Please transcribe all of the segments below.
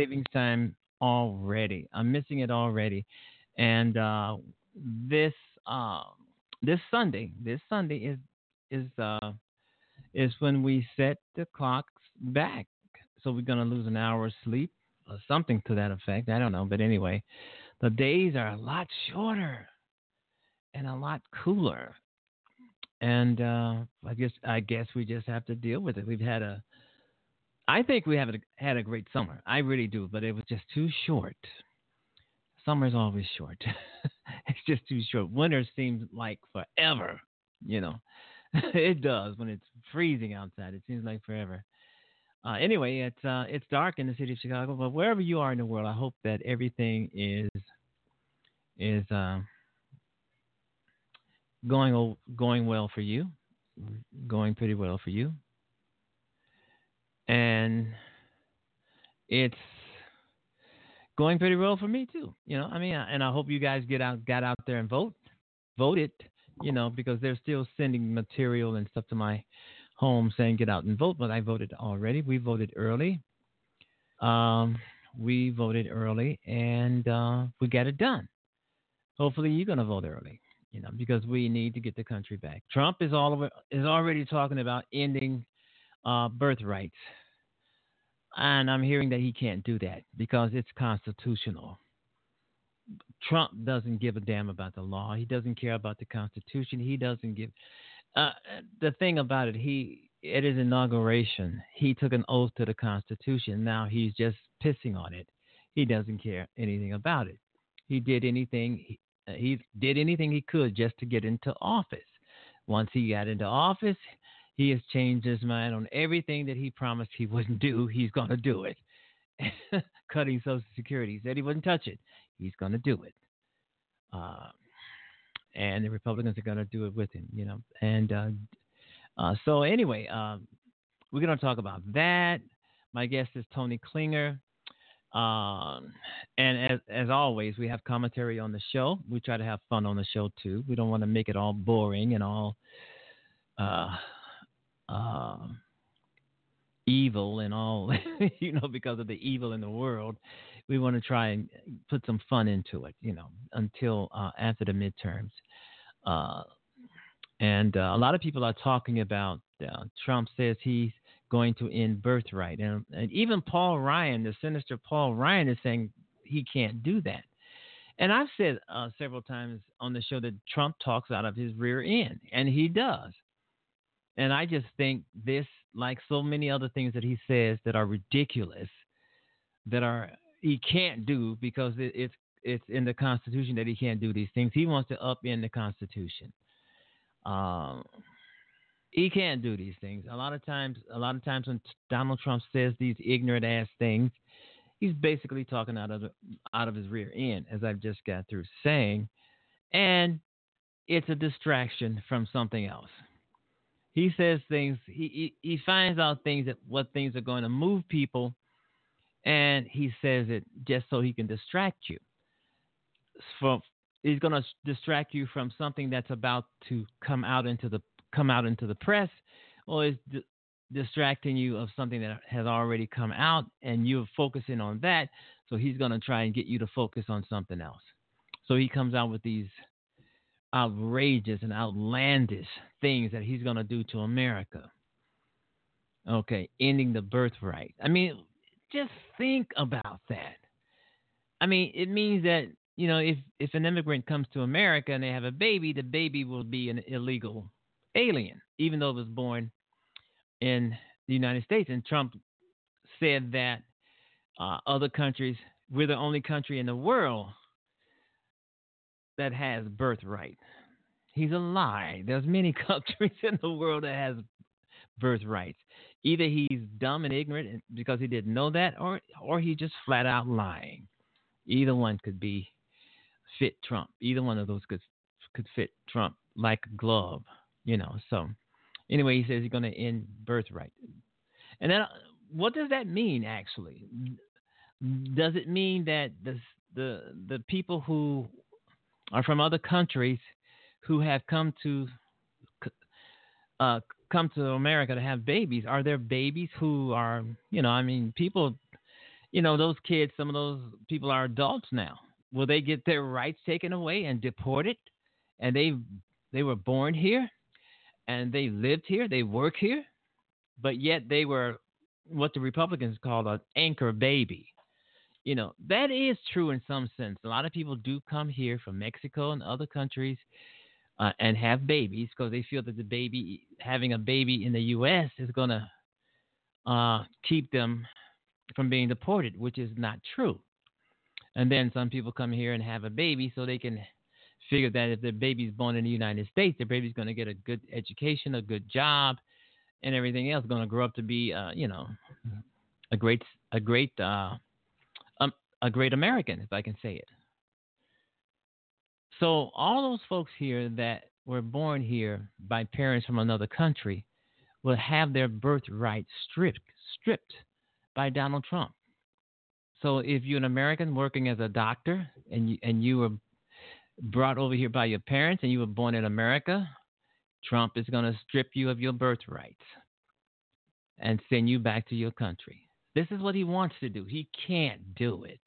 Savings time already. I'm missing it already, and uh, this uh, this Sunday, this Sunday is is uh, is when we set the clocks back. So we're gonna lose an hour of sleep or something to that effect. I don't know, but anyway, the days are a lot shorter and a lot cooler and uh, I guess I guess we just have to deal with it. We've had a, I think we have had a great summer. I really do, but it was just too short. Summer's always short. it's just too short. Winter seems like forever. You know, it does when it's freezing outside. It seems like forever. Uh, anyway, it's uh, it's dark in the city of Chicago, but wherever you are in the world, I hope that everything is is. Uh, going going well for you, going pretty well for you. And it's going pretty well for me too. You know, I mean, and I hope you guys get out, got out there and vote, voted. You know, because they're still sending material and stuff to my home saying get out and vote. But I voted already. We voted early. Um, we voted early, and uh, we got it done. Hopefully, you're gonna vote early. You know, because we need to get the country back. Trump is all over, is already talking about ending uh, birth rights. And I'm hearing that he can't do that because it's constitutional. Trump doesn't give a damn about the law. He doesn't care about the Constitution. He doesn't give. Uh, the thing about it, he at his inauguration, he took an oath to the Constitution. Now he's just pissing on it. He doesn't care anything about it. He did anything. He, he did anything he could just to get into office. Once he got into office, he has changed his mind on everything that he promised he wouldn't do. He's going to do it. Cutting Social Security. He said he wouldn't touch it. He's going to do it. Uh, and the Republicans are going to do it with him, you know. And uh, uh, so, anyway, um, we're going to talk about that. My guest is Toni Klinger. Um, and as, as always, we have commentary on the show. We try to have fun on the show too. We don't want to make it all boring and all uh, uh, evil and all, you know, because of the evil in the world. We want to try and put some fun into it, you know, until uh, after the midterms. Uh, and uh, a lot of people are talking about uh, Trump says he's going to end birthright. And, and even Paul Ryan, the sinister Paul Ryan, is saying he can't do that. And I've said uh, several times on the show that Trump talks out of his rear end, and he does. And I just think this, like so many other things that he says that are ridiculous, that are he can't do because it, it's it's in the Constitution that he can't do these things. He wants to upend the Constitution. Um, he can't do these things. A lot of times, a lot of times when Donald Trump says these ignorant ass things, he's basically talking out of the, out of his rear end, as I've just got through saying, and it's a distraction from something else. He says things. He, he he finds out things that what things are going to move people, and he says it just so he can distract you. From he's going to distract you from something that's about to come out into the come out into the press, or is d- distracting you of something that has already come out, and you're focusing on that. So he's going to try and get you to focus on something else. So he comes out with these outrageous and outlandish things that he's going to do to America. Okay, ending the birthright. I mean, just think about that. I mean, it means that you know if if an immigrant comes to America and they have a baby, the baby will be an illegal alien, even though it was born in the United States. And Trump said that uh, other countries, we're the only country in the world that has birthright. He's a lie. There's many countries in the world that has birthrights. Either he's dumb and ignorant because he didn't know that, or or he's just flat out lying. Either one could be fit Trump. Either one of those could could fit Trump like a glove, you know. So anyway, he says he's going to end birthright. And then, what does that mean actually? Does it mean that the the the people who are from other countries who have come to uh, come to America to have babies, are there babies who are, you know, I mean, people, you know, those kids, some of those people are adults now. Will they get their rights taken away and deported? And they they were born here, and they lived here, they work here, but yet they were what the Republicans call an anchor baby. You know, that is true in some sense. A lot of people do come here from Mexico and other countries uh, and have babies because they feel that the baby, having a baby in the U.S., is going to uh, keep them from being deported, which is not true. And then some people come here and have a baby so they can figure that if their baby's born in the United States, their baby's going to get a good education, a good job, and everything else. Going to grow up to be, uh, you know, a great, a great, uh, a great American, if I can say it. So all those folks here that were born here by parents from another country will have their birthright stripped, stripped by Donald Trump. So if you're an American working as a doctor and you, and you were brought over here by your parents and you were born in America, Trump is going to strip you of your birthright and send you back to your country. This is what he wants to do. He can't do it.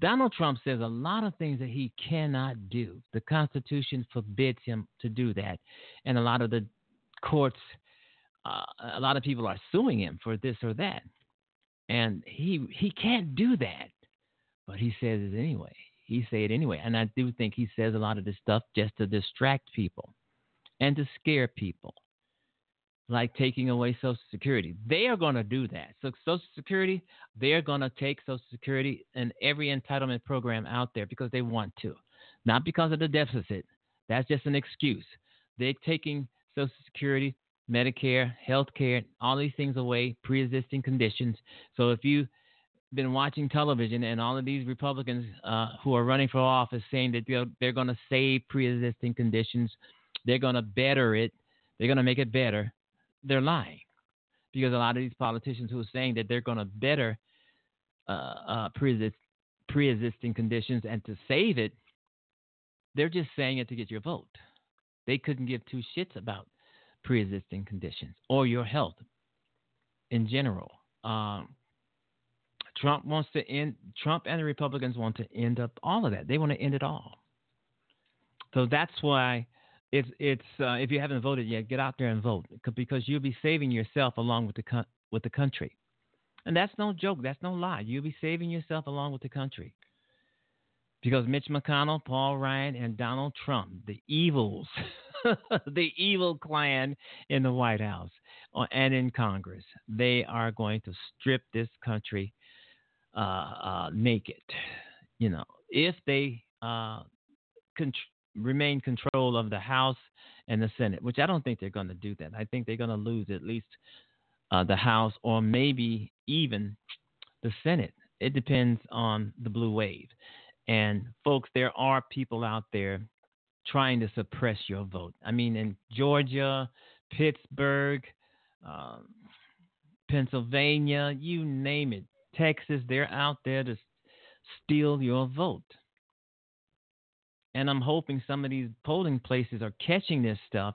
Donald Trump says a lot of things that he cannot do. The Constitution forbids him to do that. And a lot of the courts, uh, a lot of people are suing him for this or that. And he he can't do that. But he says it anyway. He say it anyway. And I do think he says a lot of this stuff just to distract people and to scare people like taking away Social Security. They are going to do that. So, Social Security, they're going to take Social Security and every entitlement program out there because they want to, not because of the deficit. That's just an excuse. They're taking Social Security, Medicare, health care, all these things away, pre existing conditions. So, if you've been watching television and all of these Republicans uh, who are running for office saying that they're, they're going to save pre existing conditions, they're going to better it, they're going to make it better they're lying because a lot of these politicians who are saying that they're going to better uh, uh, pre-exist, pre-existing conditions and to save it, they're just saying it to get your vote. They couldn't give two shits about pre-existing conditions or your health in general. Um, Trump wants to end. Trump and the Republicans want to end up all of that. They want to end it all. So that's why it's it's uh, if you haven't voted yet, get out there and vote because you'll be saving yourself along with the with the country, and that's no joke. That's no lie. You'll be saving yourself along with the country because Mitch McConnell, Paul Ryan, and Donald Trump, the evils, the evil clan in the White House uh, and in Congress, they are going to strip this country uh, uh, naked. You know, if they uh, remain control of the House and the Senate, which I don't think they're going to do that. I think they're going to lose at least uh, the House or maybe even the Senate. It depends on the blue wave. And folks, there are people out there trying to suppress your vote. I mean, in Georgia, Pittsburgh, um, Pennsylvania, you name it, Texas, they're out there to steal your vote. And I'm hoping some of these polling places are catching this stuff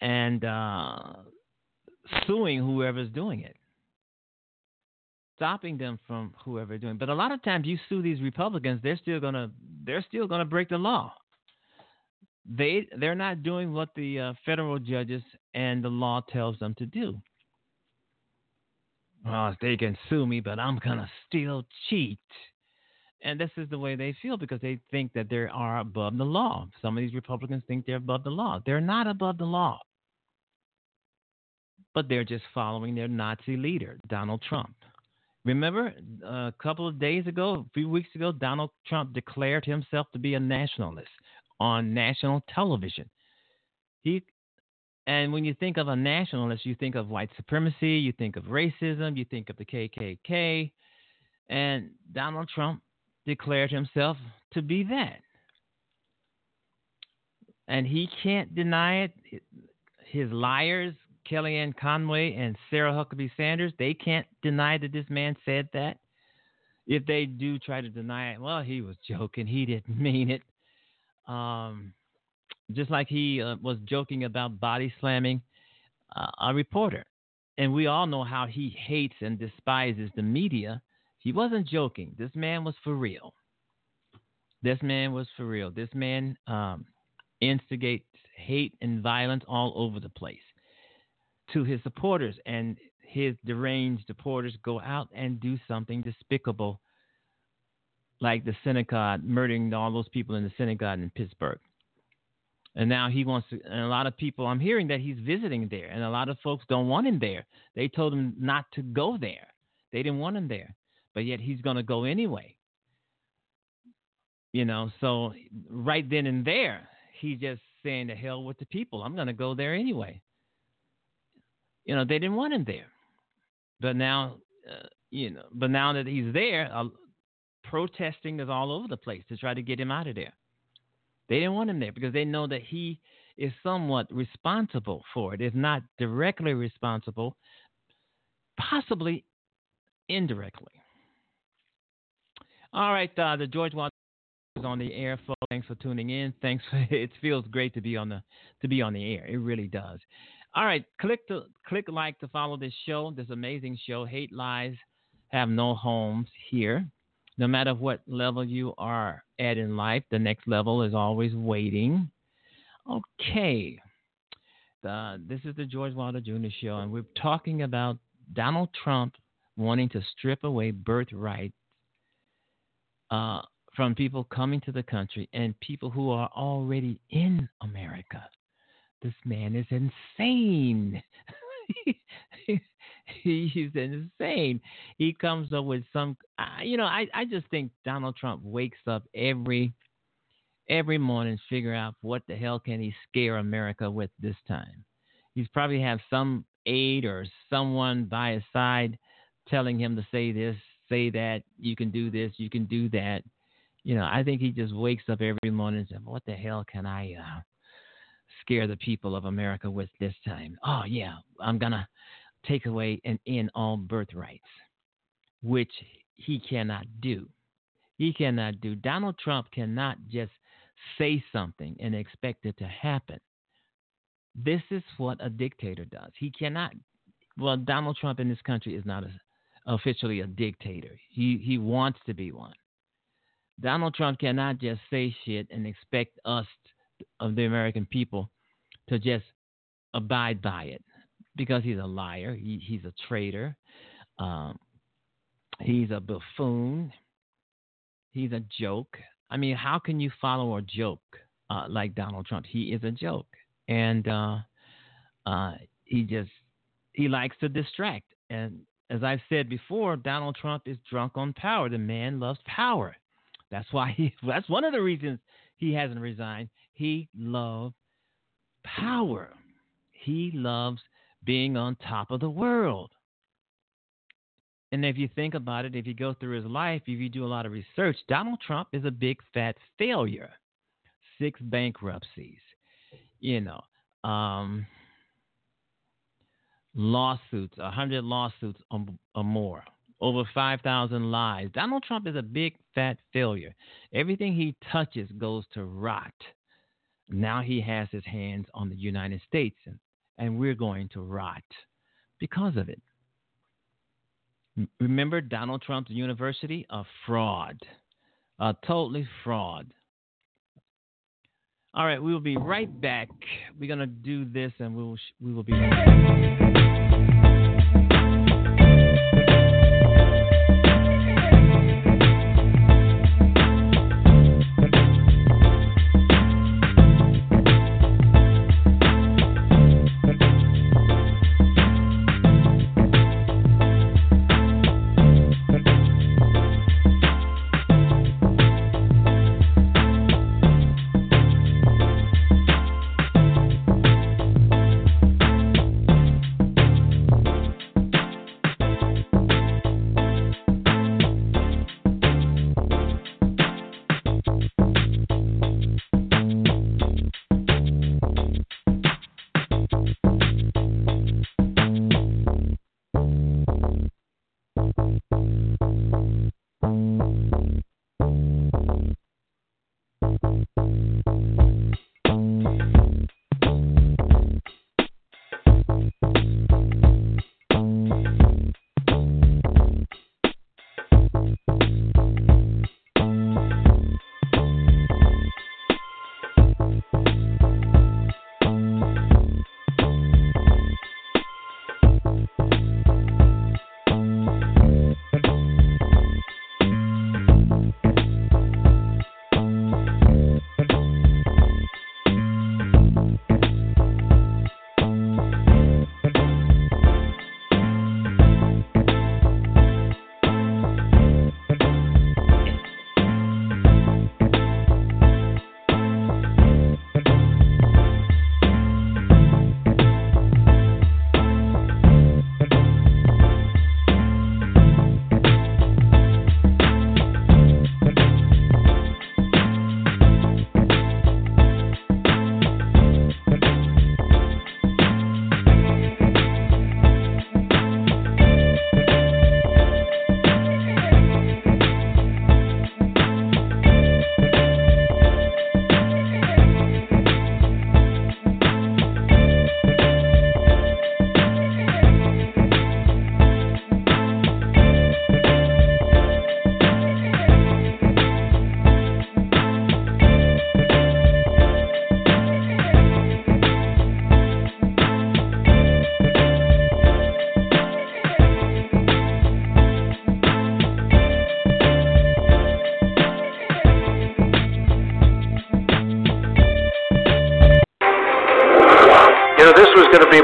and uh, suing whoever's doing it, stopping them from whoever doing. It. But a lot of times you sue these Republicans, they're still gonna they're still gonna break the law. They they're not doing what the uh, federal judges and the law tells them to do. Well, they can sue me, but I'm gonna still cheat. And this is the way they feel because they think that they are above the law. Some of these Republicans think they're above the law. They're not above the law. But they're just following their Nazi leader, Donald Trump. Remember, a couple of days ago, a few weeks ago, Donald Trump declared himself to be a nationalist on national television. He and when you think of a nationalist, you think of white supremacy, you think of racism, you think of the KKK. And Donald Trump declared himself to be that. And he can't deny it. His liars, Kellyanne Conway and Sarah Huckabee Sanders, they can't deny that this man said that. If they do try to deny it, well, he was joking. He didn't mean it. Um, just like he uh, was joking about body slamming uh, a reporter. And we all know how he hates and despises the media he wasn't joking. This man was for real. This man was for real. This man um, instigates hate and violence all over the place to his supporters, and his deranged supporters go out and do something despicable, like the synagogue, murdering all those people in the synagogue in Pittsburgh. And now he wants to, and a lot of people, I'm hearing that he's visiting there, and a lot of folks don't want him there. They told him not to go there. They didn't want him there but yet he's going to go anyway. You know, so right then and there, he's just saying to hell with the people. I'm going to go there anyway. You know, they didn't want him there, but now, uh, you know, but now that he's there, uh, protesting is all over the place to try to get him out of there. They didn't want him there because they know that he is somewhat responsible for it, if not directly responsible, possibly indirectly. All right, uh, the George Wilder is on the air, folks. Thanks for tuning in. Thanks. It feels great to be on the to be on the air. It really does. All right, click to click like to follow this show, this amazing show. Hate lies have no homes here. No matter what level you are at in life, the next level is always waiting. Okay. This is the George Wilder Jr. Show, and we're talking about Donald Trump wanting to strip away birthright uh, from people coming to the country and people who are already in America. This man is insane. He's insane. He comes up with some, you know, I, I just think Donald Trump wakes up every every morning figure out what the hell can he scare America with this time. He's probably have some aide or someone by his side telling him to say this, say that, you can do this, you can do that. You know, I think he just wakes up every morning and says, "What the hell can I uh, scare the people of America with this time?" Oh yeah, I'm gonna take away and end all birthrights, which he cannot do. He cannot do. Donald Trump cannot just say something and expect it to happen. This is what a dictator does. He cannot. Well, Donald Trump in this country is not a, officially a dictator. He he wants to be one. Donald Trump cannot just say shit and expect us of the American people to just abide by it because he's a liar. He, he's a traitor. Um, he's a buffoon. He's a joke. I mean, how can you follow a joke uh, like Donald Trump? He is a joke, and uh, uh, he just he likes to distract. And as I've said before, Donald Trump is drunk on power. The man loves power. That's why he. That's one of the reasons he hasn't resigned. He loves power. He loves being on top of the world. And if you think about it, if you go through his life, if you do a lot of research, Donald Trump is a big fat failure. Six bankruptcies, you know, um, lawsuits, a hundred lawsuits or, or more, over five thousand lies. Donald Trump is a big fat failure. Everything he touches goes to rot. Now he has his hands on the United States, and, and we're going to rot because of it. Remember Donald Trump's university? A fraud. A totally fraud. All right, we will be right back. We're going to do this and we will, we will be right back.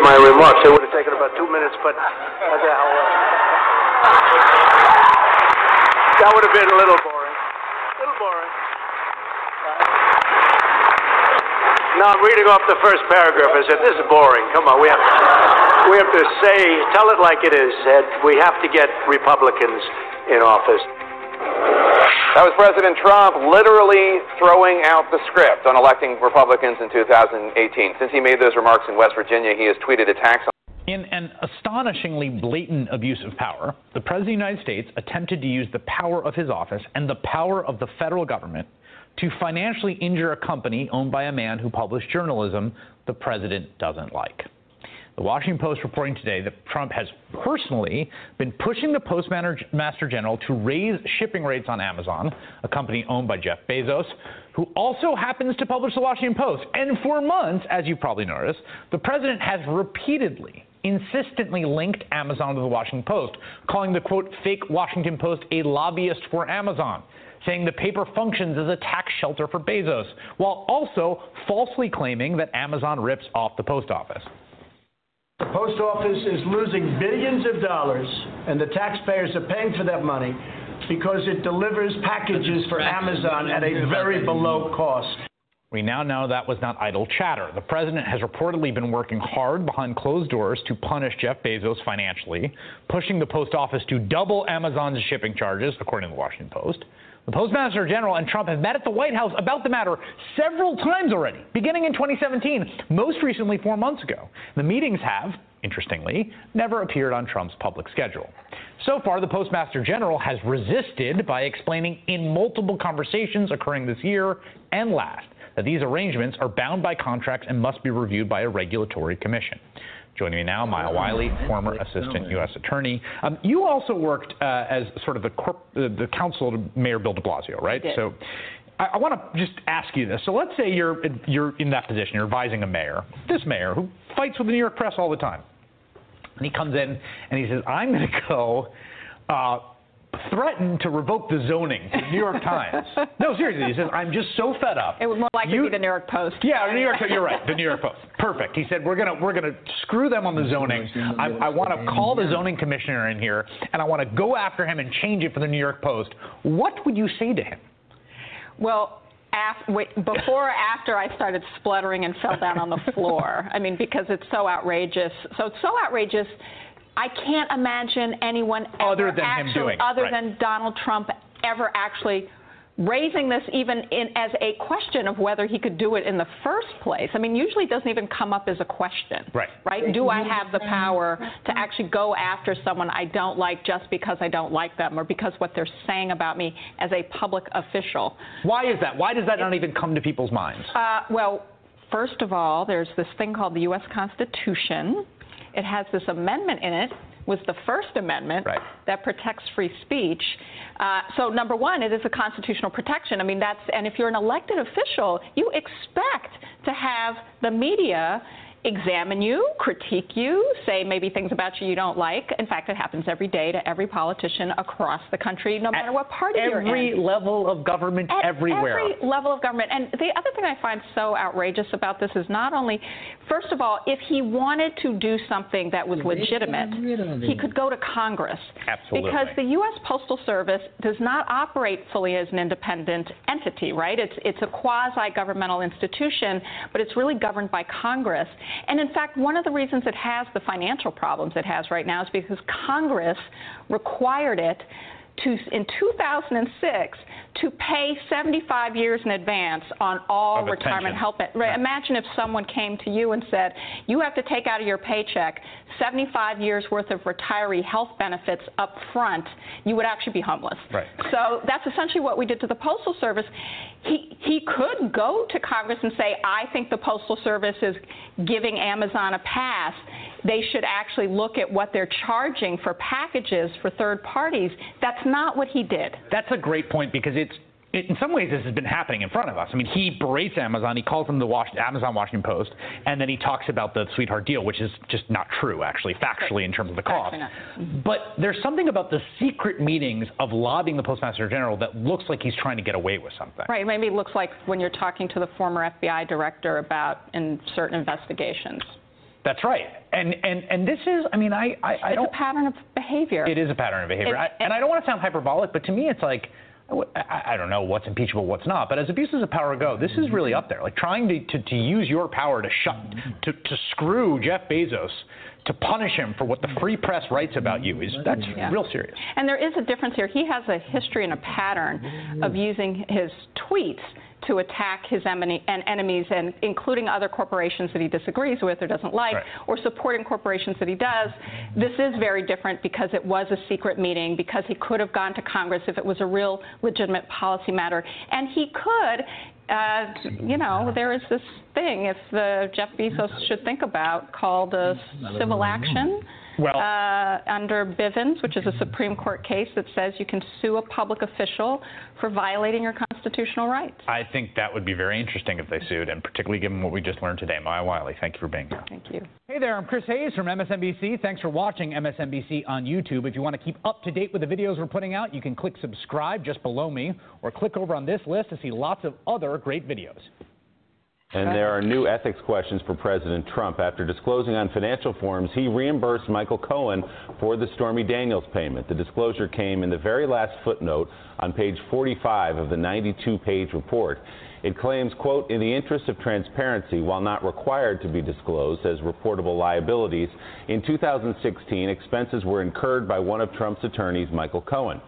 My remarks. It would have taken about two minutes, but? That would have been a little boring. A little boring. No, I'm reading off the first paragraph. I said, this is boring. Come on, we have, we have to say, tell it like it is. Ed. We have to get Republicans in office. That was President Trump literally throwing out the script on electing Republicans in 2018. Since he made those remarks in West Virginia, he has tweeted attacks on. In an astonishingly blatant abuse of power, the President of the United States attempted to use the power of his office and the power of the federal government to financially injure a company owned by a man who published journalism the president doesn't like. The Washington Post reporting today that Trump has personally been pushing the Postmaster General to raise shipping rates on Amazon, a company owned by Jeff Bezos, who also happens to publish the Washington Post. And for months, as you probably noticed, the president has repeatedly, insistently linked Amazon to the Washington Post, calling the quote fake Washington Post a lobbyist for Amazon saying the paper functions as a tax shelter for Bezos, while also falsely claiming that Amazon rips off the post office. The post office is losing billions of dollars, and the taxpayers are paying for that money because it delivers packages for Amazon at a very below cost. We now know that was not idle chatter. The president has reportedly been working hard behind closed doors to punish Jeff Bezos financially, pushing the post office to double Amazon's shipping charges, according to the Washington Post. The Postmaster General and Trump have met at the White House about the matter several times already, beginning in 2017, most recently four months ago. The meetings have, interestingly, never appeared on Trump's public schedule. So far, the Postmaster General has resisted by explaining in multiple conversations occurring this year and last that these arrangements are bound by contracts and must be reviewed by a regulatory commission. Joining me now, Maya Wiley, former assistant U.S. attorney. Um, you also worked uh, as sort of the, corp- uh, the counsel to Mayor Bill de Blasio, right? So I, I want to just ask you this. So let's say you're, you're in that position, you're advising a mayor, this mayor who fights with the New York press all the time. And he comes in and he says, I'm going to go. Uh, threatened to revoke the zoning to the New York Times. No, seriously, he says, I'm just so fed up. It would more likely You- be the New York Post. Yeah, the New York. You're right. The New York Post. Perfect. He said we're gonna we're gonna screw them on the zoning. I, I want to call the zoning commissioner in here, and I want to go after him and change it for the New York Post. What would you say to him? Well, af- wait, before or after I started spluttering and fell down on the floor. I mean, because it's so outrageous. So it's so outrageous. I can't imagine anyone Other than him doing it, other right. than Donald Trump ever actually raising this even in, as a question of whether he could do it in the first place. I mean, usually it doesn't even come up as a question. Right. Right? Do I have the power to actually go after someone I don't like just because I don't like them or because what they're saying about me as a public official? Why is that? Why does that not even come to people's minds? Uh, well, first of all, there's this thing called the U.S. Constitution. It has this amendment in it, was the First Amendment that protects free speech. Uh, so number one, it is a constitutional protection. I mean, that's and if you're an elected official, you expect to have the media examine you, critique you, say maybe things about you you don't like. In fact, it happens every day to every politician across the country, no matter what party you're in. Every level of government, At everywhere. Every level of government. And the other thing I find so outrageous about this is not only, first of all, if he wanted to do something that was legitimate, he could go to Congress. Absolutely. Because the U.S. Postal Service does not operate fully as an independent entity, right? It's, it's a quasi governmental institution, but it's really governed by Congress. And in fact, one of the reasons it has the financial problems it has right now is because Congress required it to, in 2006 to pay 75 years in advance on all Of retirement pension. health. ben- Right. Imagine if someone came to you and said, "You have to take out of your paycheck 75 years worth of retiree health benefits up front." You would actually be homeless. Right. So that's essentially what we did to the Postal Service. He, he could go to Congress and say, I think the Postal Service is giving Amazon a pass. They should actually look at what they're charging for packages for third parties. That's not what he did. That's a great point because it's it, in some ways this has been happening in front of us. I mean, he berates Amazon. He calls them the Wash, Amazon Washington Post, and then he talks about the sweetheart deal, which is just not true, actually, factually in terms of the cost. Mm-hmm. But there's something about the secret meetings of lobbying the Postmaster General that looks like he's trying to get away with something. Right. Maybe it looks like when you're talking to the former FBI director about in certain investigations. That's right. And and and this is, I mean, I I, I it's don't. a pattern of behavior. It is a pattern of behavior, It- I, and I don't want to sound hyperbolic, but to me, it's like. I, I don't know what's impeachable, what's not, but as abuses of power go, this is really up there. Like trying to, to, to use your power to shut, to, to screw Jeff Bezos, to punish him for what the free press writes about you is that's Yeah. real serious. And there is a difference here. He has a history and a pattern of using his tweets to attack his emini- and enemies, and including other corporations that he disagrees with or doesn't like, Right. or supporting corporations that he does. This is very different because it was a secret meeting, because he could have gone to Congress if it was a real legitimate policy matter, and he could. Uh, you know, there is this thing if the Jeff Bezos should think about called a civil action Well- uh, under Bivens, which is a Supreme Court case that says you can sue a public official for violating your constitutional rights. I think that would be very interesting if they sued, and particularly given what we just learned today. Maya Wiley, thank you for being here. Thank you. Hey there, I'm Chris Hayes from MSNBC. Thanks for watching MSNBC on YouTube. If you want to keep up to date with the videos we're putting out, you can click subscribe just below me or click over on this list to see lots of other great videos. And there are new ethics questions for President Trump. After disclosing on financial forums, he reimbursed Michael Cohen for the Stormy Daniels payment. The disclosure came in the very last footnote on page 45 of the 92 page report. It claims, quote, in the interest of transparency, while not required to be disclosed as reportable liabilities, in 2016, expenses were incurred by one of Trump's attorneys, Michael Cohen.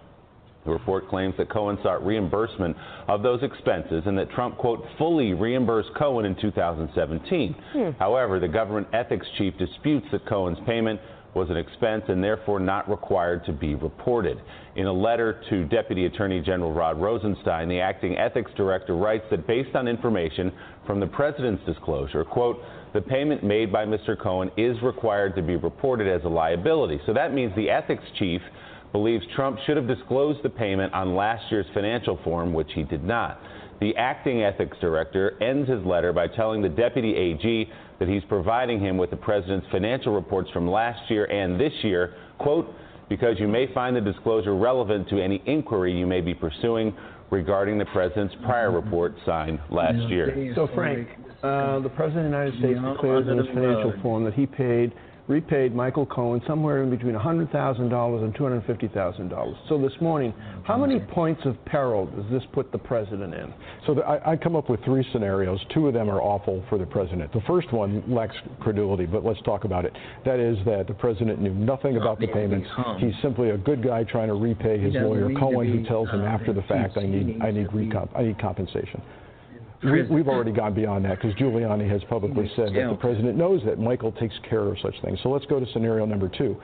The report claims that Cohen sought reimbursement of those expenses and that Trump, quote, fully reimbursed Cohen in 2017. Hmm. However, the government ethics chief disputes that Cohen's payment was an expense and therefore not required to be reported. In a letter to Deputy Attorney General Rod Rosenstein, the acting ethics director writes that based on information from the president's disclosure, quote, the payment made by Mr. Cohen is required to be reported as a liability. So that means the ethics chief believes Trump should have disclosed the payment on last year's financial form, which he did not. The acting ethics director ends his letter by telling the deputy AG that he's providing him with the president's financial reports from last year and this year, quote, because you may find the disclosure relevant to any inquiry you may be pursuing regarding the president's prior report signed last year. So, Frank, uh, the President of the United States declares in his financial form that he paid, repaid Michael Cohen somewhere in between $100,000 and $250,000. So this morning, how many mm-hmm. points of peril does this put the President in? So the, I, I come up with three scenarios. Two of them are awful for the president. The first one lacks credulity, but let's talk about it. That is that the president knew nothing about the payments. He's simply a good guy trying to repay his lawyer need to Cohen, who be, tells him after the fact, "I need. I need recomp, I need compensation." We, we've already gone beyond that because Giuliani has publicly said that the president knows that Michael takes care of such things. So let's go to scenario number two.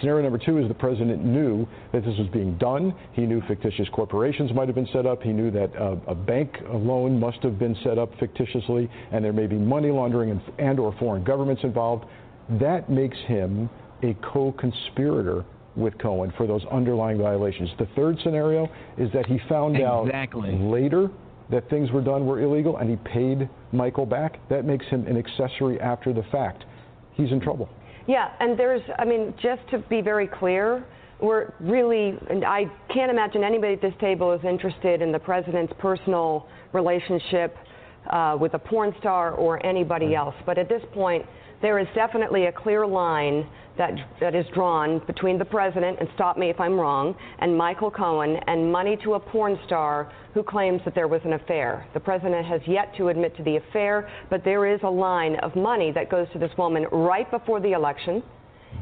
Scenario number two is the president knew that this was being done. He knew fictitious corporations might have been set up. He knew that uh, a bank loan must have been set up fictitiously, and there may be money laundering and, and or foreign governments involved. That makes him a co-conspirator with Cohen for those underlying violations. The third scenario is that he found Exactly. out later that things were done were illegal and he paid Michael back. That makes him an accessory after the fact. He's in trouble. Yeah, and there's, I mean, just to be very clear, we're really, and I can't imagine anybody at this table is interested in the president's personal relationship uh, with a porn star or anybody else. But at this point, there is definitely a clear line that that is drawn between the president, and stop me if I'm wrong, and Michael Cohen, and money to a porn star who claims that there was an affair. The president has yet to admit to the affair, but there is a line of money that goes to this woman right before the election,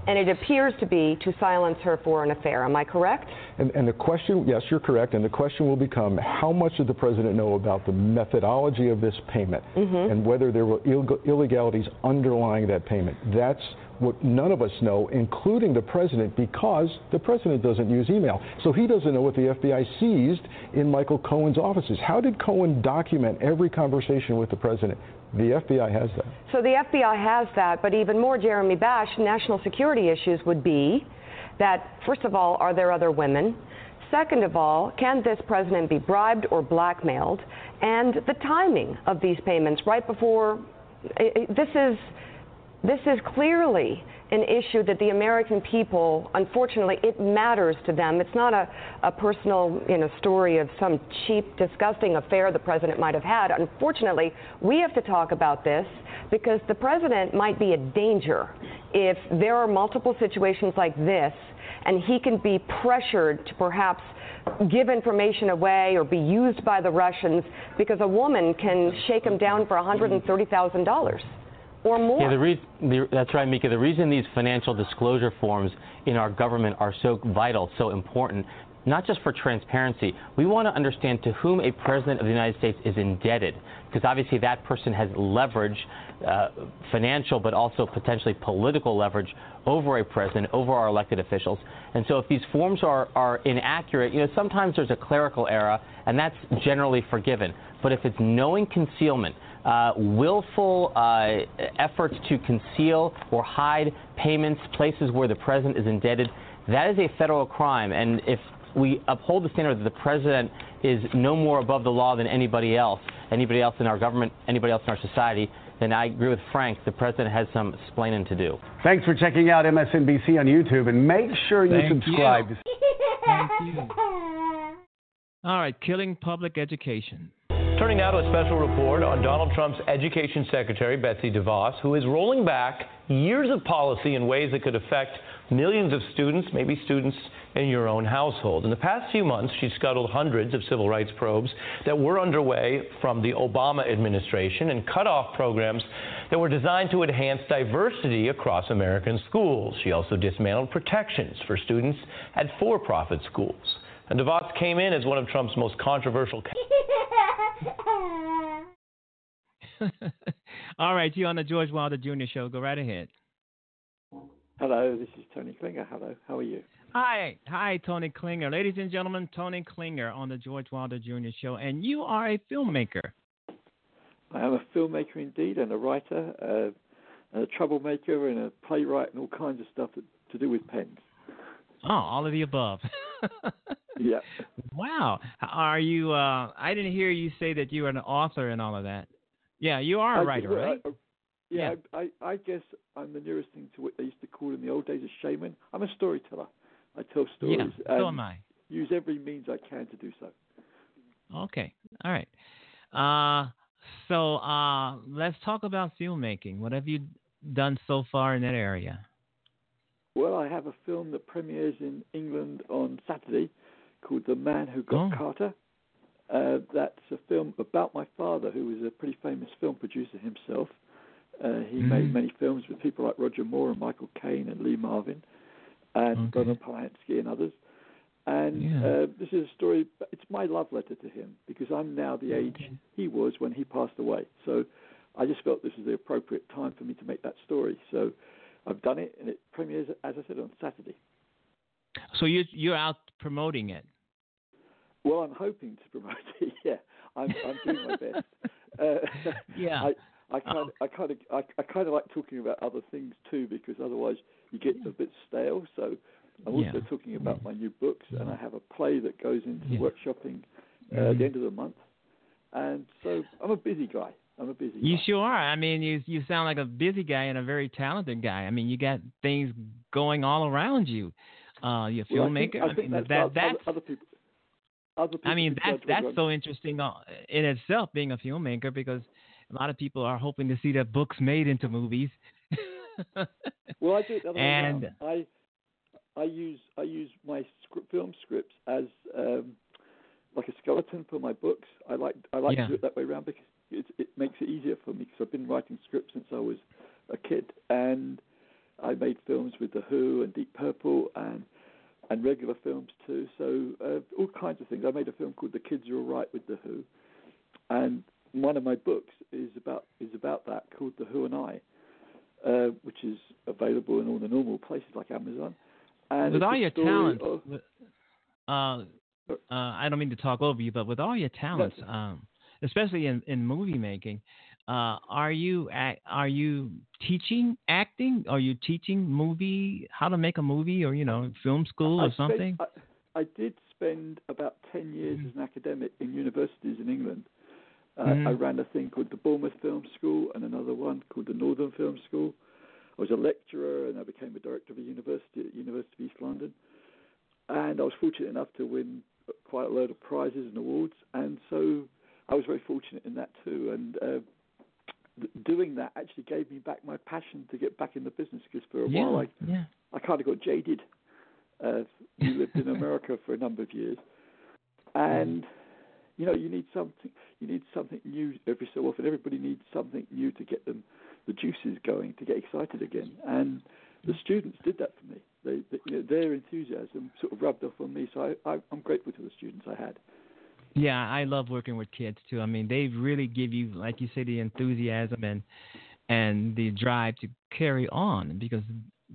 and it appears to be to silence her for an affair. Am I correct? And, and the question, yes, you're correct, and the question will become how much did the president know about the methodology of this payment Mhm. and whether there were Ill- illegalities underlying that payment? That's what none of us know, including the president, because the president doesn't use email. So he doesn't know what the FBI seized in Michael Cohen's offices. How did Cohen document every conversation with the president? The FBI has that. So the FBI has that, but even more, Jeremy Bash, national security issues would be that, first of all, are there other women? Second of all, can this president be bribed or blackmailed? And the timing of these payments right before this is this is clearly an issue that the American people, unfortunately, it matters to them. It's not a, a personal you know, story of some cheap, disgusting affair the president might have had. Unfortunately, we have to talk about this because the president might be a danger if there are multiple situations like this and he can be pressured to perhaps give information away or be used by the Russians because a woman can shake him down for $130,000 or more. Yeah, the re- the, that's right, Mika. The reason these financial disclosure forms in our government are so vital, so important, not just for transparency, we want to understand to whom a president of the United States is indebted, because obviously that person has leverage, uh, financial, but also potentially political leverage over a president, over our elected officials. And so if these forms are, are inaccurate, you know, sometimes there's a clerical error, and that's generally forgiven. But if it's knowing concealment, uh, willful uh, efforts to conceal or hide payments, places where the president is indebted, that is a federal crime. And if we uphold the standard that the president is no more above the law than anybody else, anybody else in our government, anybody else in our society, then I agree with Frank. The president has some explaining to do. Thanks for checking out MSNBC on YouTube, and make sure you Thank subscribe. you. Thank you. All right, killing public education. Turning now to a special report on Donald Trump's Education Secretary, Betsy DeVos, who is rolling back years of policy in ways that could affect millions of students, maybe students in your own household. In the past few months, she scuttled hundreds of civil rights probes that were underway from the Obama administration and cut off programs that were designed to enhance diversity across American schools. She also dismantled protections for students at for profit schools. And DeVos came in as one of Trump's most controversial. All right, you on the George Wilder Jr. show. Go right ahead. Hello, this is Tony Klinger. Hello, how are you? Hi, hi, Tony Klinger. Ladies and gentlemen, Tony Klinger on the George Wilder Jr. show, and you are a filmmaker. I am a filmmaker indeed, and a writer, uh, and a troublemaker, and a playwright, and all kinds of stuff that, to do with pens. Oh, all of the above. Yeah. Wow. Are you? Uh, I didn't hear you say that you are an author and all of that. Yeah, you are a I- writer, well, right? I- yeah, I, I, I guess I'm the nearest thing to what they used to call in the old days a shaman. I'm a storyteller. I tell stories. Yeah, so am I. Use every means I can to do so. Okay. All right. Uh, so uh, let's talk about filmmaking. What have you done so far in that area? Well, I have a film that premieres in England on Saturday called The Man Who Got Oh. Carter. Uh, that's a film about my father, who was a pretty famous film producer himself. Uh, he made Mhm. many films with people like Roger Moore and Michael Caine and Lee Marvin and Roman Polanski and others. And Yeah. uh, this is a story, it's my love letter to him because I'm now the age he was when he passed away. So I just felt this was the appropriate time for me to make that story. So I've done it, and it premieres, as I said, on Saturday. So you you're out promoting it. Well, I'm hoping to promote it. Yeah, I'm, I'm doing my best. Uh, Yeah. I, I kind of, I kind of, I, I kind of like talking about other things too, because otherwise you get a bit stale. So I'm also Yeah. talking about my new books, and I have a play that goes into Yeah. workshopping uh, Mhm. at the end of the month. And so I'm a busy guy. I'm a busy. You guy. sure are. I mean, you you sound like a busy guy and a very talented guy. I mean, you got things going all around you. Uh, you're a Well, I think- I mean, that's that that's other people. Other people I mean, that's that's so interesting uh, in itself, being a filmmaker, because a lot of people are hoping to see their books made into movies. Well, I do it the other way And- around. I I use I use my script, film scripts as um, like a skeleton for my books. I like I like Yeah. to do it that way around because it, it makes it easier for me because I've been writing scripts since I was a kid, and I made films with the Who and Deep Purple and and regular films too. So uh, all kinds of things. I made a film called The Kids Are All Right with the Who, and one of my books is about is about that called The Who and I, uh, which is available in all the normal places like Amazon. And with all your story talents, of- with- uh, uh, I don't mean to talk over you, but with all your talents, um, especially in, in movie making, uh, are you act, are you teaching acting? Are you teaching movie how to make a movie, or you know, film school I or spent- something? I, I did spend about 10 years as an academic in universities in England. Uh, Mhm. I ran a thing called the Bournemouth Film School and another one called the Northern Film School. I was a lecturer, and I became a director of a university at University of East London. And I was fortunate enough to win quite a load of prizes and awards, and so I was very fortunate in that too. And uh, doing that actually gave me back my passion to get back in the business because for a Yeah, while I yeah. I kind of got jaded. Uh, we lived in America for a number of years, and you know you need something you need something new every so often. Everybody needs something new to get them the juices going to get excited again, and the students did that for me. They, they you know, their enthusiasm sort of rubbed off on me, so I, I, I'm grateful to the students I had. Yeah, I love working with kids too. I mean, they really give you, like you say, the enthusiasm and and the drive to carry on because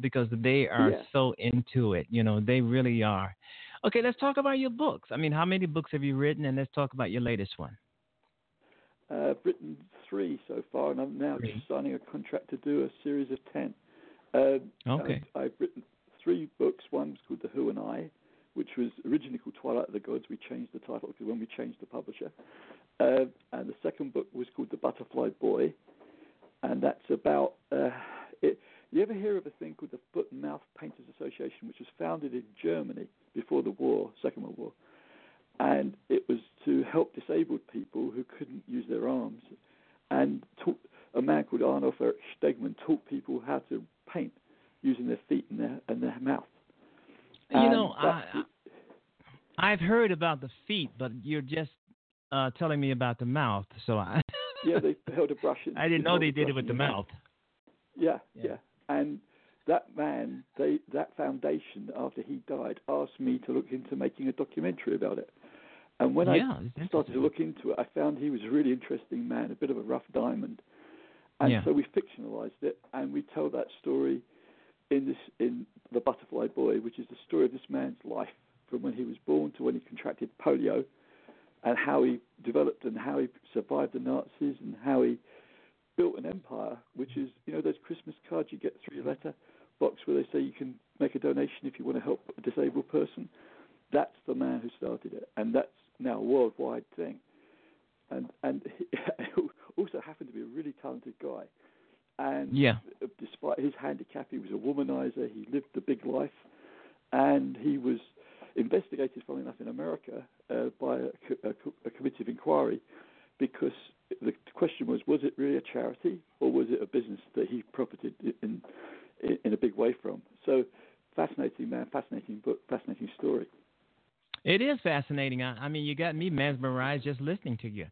because they are Yeah. so into it. You know, they really are. Okay, let's talk about your books. I mean, how many books have you written? And let's talk about your latest one. Uh, I've written three so far, and I'm now just signing a contract to do a series of ten. Um, Okay. I've, I've written three books. One was called The Who and I, which was originally called Twilight of the Gods. We changed the title because when we changed the publisher. Uh, and the second book was called The Butterfly Boy, and that's about. Uh, it, you ever hear of a thing called the Foot and Mouth Painters Association, which was founded in Germany before the war, Second World War, and it was to help disabled people who couldn't use their arms. And taught, a man called Arnulf Erich Stegmann taught people how to paint using their feet and their and their mouth. you And know, that's I, I I've heard about the feet, but you're just uh telling me about the mouth. So I yeah, they held a brush. In, I didn't know they did it with the mouth. Yeah, yeah, And that man, they that foundation, after he died, asked me to look into making a documentary about it. And when Yeah, I started to look into it, I found he was a really interesting man, a bit of a rough diamond. And Yeah. so we fictionalized it, and we tell that story in this in the Butterfly Boy, which is the story of this man's life from when he was born to when he contracted polio, and how he developed and how he survived the Nazis and how he built an empire, which is you know those Christmas cards you get through your letter box where they say you can make a donation if you want to help a disabled person. That's the man who started it, and that's now a worldwide thing. And and he also happened to be a really talented guy. And Yeah. despite his handicap, he was a womanizer. He lived the big life, and he was investigated, funnily enough, in America uh, by a, a, a committee of inquiry because the question was: was it really a charity or was it a business that he profited in in, in a big way from? So, fascinating man, fascinating book, fascinating story. It is fascinating. I, I mean, you got me mesmerized just listening to you,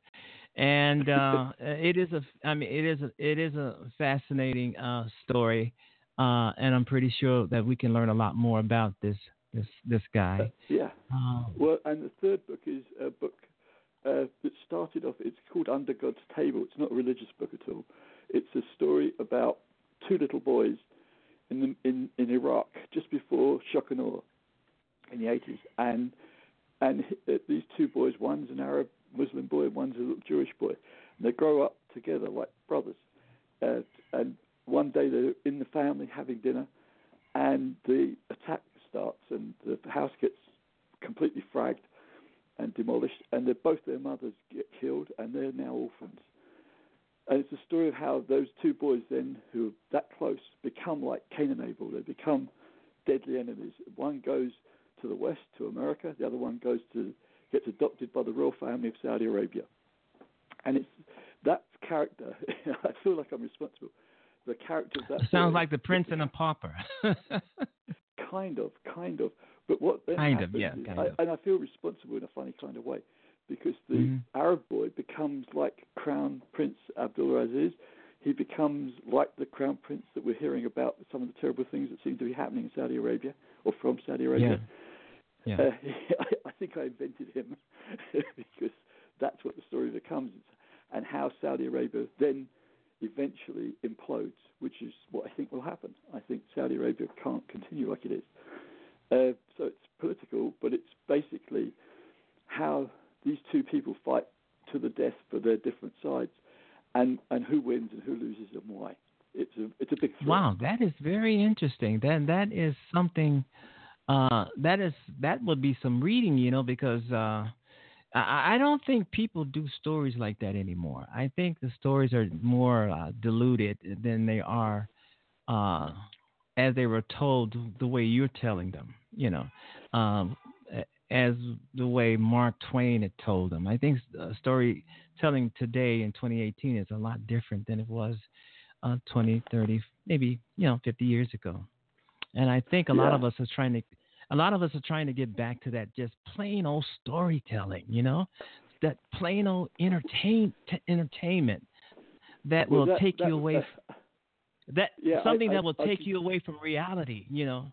and uh, it is a. I mean, it is a. It is a fascinating uh, story, uh, and I'm pretty sure that we can learn a lot more about this this this guy. Yeah. Um, Well, and the third book is a book uh, that started off. It's called Under God's Table. It's not a religious book at all. It's a story about two little boys in the, in in Iraq just before shock and awe in the 80s, and and uh, these two boys, one's an Arab Muslim boy, and one's a little Jewish boy. And they grow up together like brothers. Uh, and one day they're in the family having dinner, and the attack starts, and the house gets completely fragged and demolished, and both their mothers get killed, and they're now orphans. And it's a story of how those two boys then, who are that close, become like Cain and Abel. They become deadly enemies. One goes to the west, to America. The other one goes to gets adopted by the royal family of Saudi Arabia. And it's that character. I feel like I'm responsible. The character of that sounds like the Prince and the Pauper. kind of, kind of. But what then Kind of, happens yeah, kind I, of. and I feel responsible in a funny kind of way, because the Mhm. Arab boy becomes like Crown Prince Abdulaziz. He becomes like the Crown Prince that we're hearing about some of the terrible things that seem to be happening in Saudi Arabia or from Saudi Arabia. Yeah. Uh, I, I think I invented him because that's what the story becomes, and how Saudi Arabia then eventually implodes, which is what I think will happen. I think Saudi Arabia can't continue like it is. Uh, so it's political, but it's basically how these two people fight to the death for their different sides, and and who wins and who loses and why. It's a it's a big thrill. Wow, that is very interesting. That that is something. Uh, that is that would be some reading, you know, because uh, I, I don't think people do stories like that anymore. I think the stories are more uh, diluted than they are uh, as they were told the way you're telling them, you know, um, as the way Mark Twain had told them. I think uh, storytelling today in 2018 is a lot different than it was uh, 20, 30, maybe you know 50 years ago. And I think a lot of us are trying to, a lot of us are trying to get back to that just plain old storytelling, you know, that plain old entertain t- entertainment that Well, will that- take that- you away. that- f- that Yeah, something I- that will I take you away from reality, you know.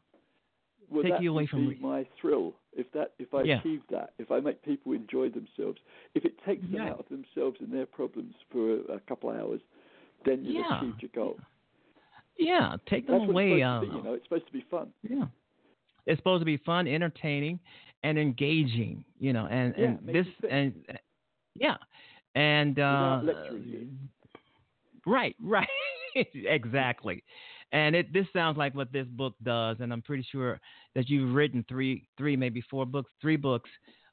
well, take you away from be my thrill. If that, if I Yeah. achieve that, if I make people enjoy themselves, if it takes them Yeah. out of themselves and their problems for a, a couple of hours, then you've Yeah. achieved your goal. Yeah, take them That's away. be, you know, it's supposed to be fun. Yeah. It's supposed to be fun, entertaining, and engaging. You know, and Yeah, and this and yeah, and uh, right, right, exactly. And it this sounds like what this book does, and I'm pretty sure that you've written three, three maybe four books, three books.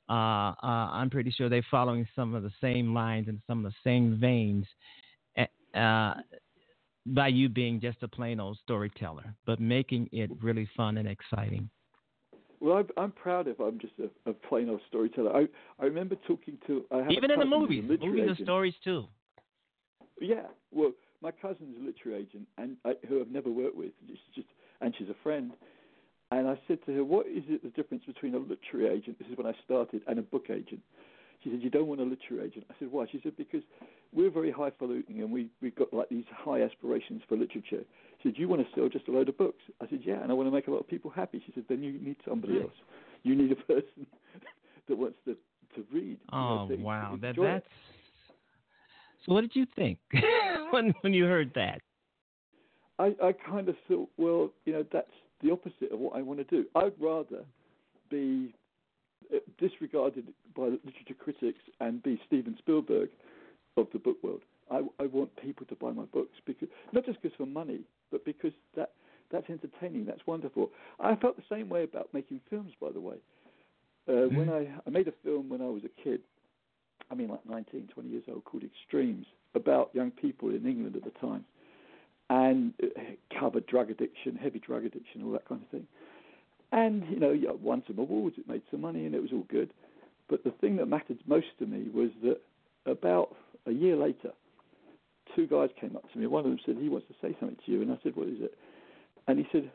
Uh, uh, I'm pretty sure they're following some of the same lines and some of the same veins. eh, Uh, by you being just a plain old storyteller, but making it really fun and exciting. Well, I'm, I'm proud if I'm just a, a plain old storyteller. I I remember talking to I have a Even in the cousin who's a movies, movies and stories too. Yeah, well, my cousin's a literary agent, and I, who I've never worked with. She's just, and she's a friend. And I said to her, "What is it the difference between a literary agent? This is when I started, and a book agent." She said, "You don't want a literary agent." I said, "Why?" She said, "Because we're very highfalutin, and we we've got like these high aspirations for literature." She said, "You want to sell just a load of books?" I said, "Yeah, and I want to make a lot of people happy." She said, "Then you need somebody hmm. else. You need a person that wants to to read." you know, Oh wow, that enjoy it." that's. So what did you think when when you heard that? I, I kind of thought, well, you know, that's the opposite of what I want to do. I'd rather be disregarded by literature critics and be Steven Spielberg of the book world. I, I want people to buy my books because not just because for money, but because that that's entertaining. That's wonderful. I felt the same way about making films, by the way. Uh, When I, I made a film when I was a kid, I mean like 19, 20 years old, called Extremes, about young people in England at the time and uh, covered drug addiction, heavy drug addiction, all that kind of thing. And you know, yeah, won some awards, it made some money, and it was all good. But the thing that mattered most to me was that about a year later, two guys came up to me. One of them said he wants to say something to you, and I said, "What is it?" And he said,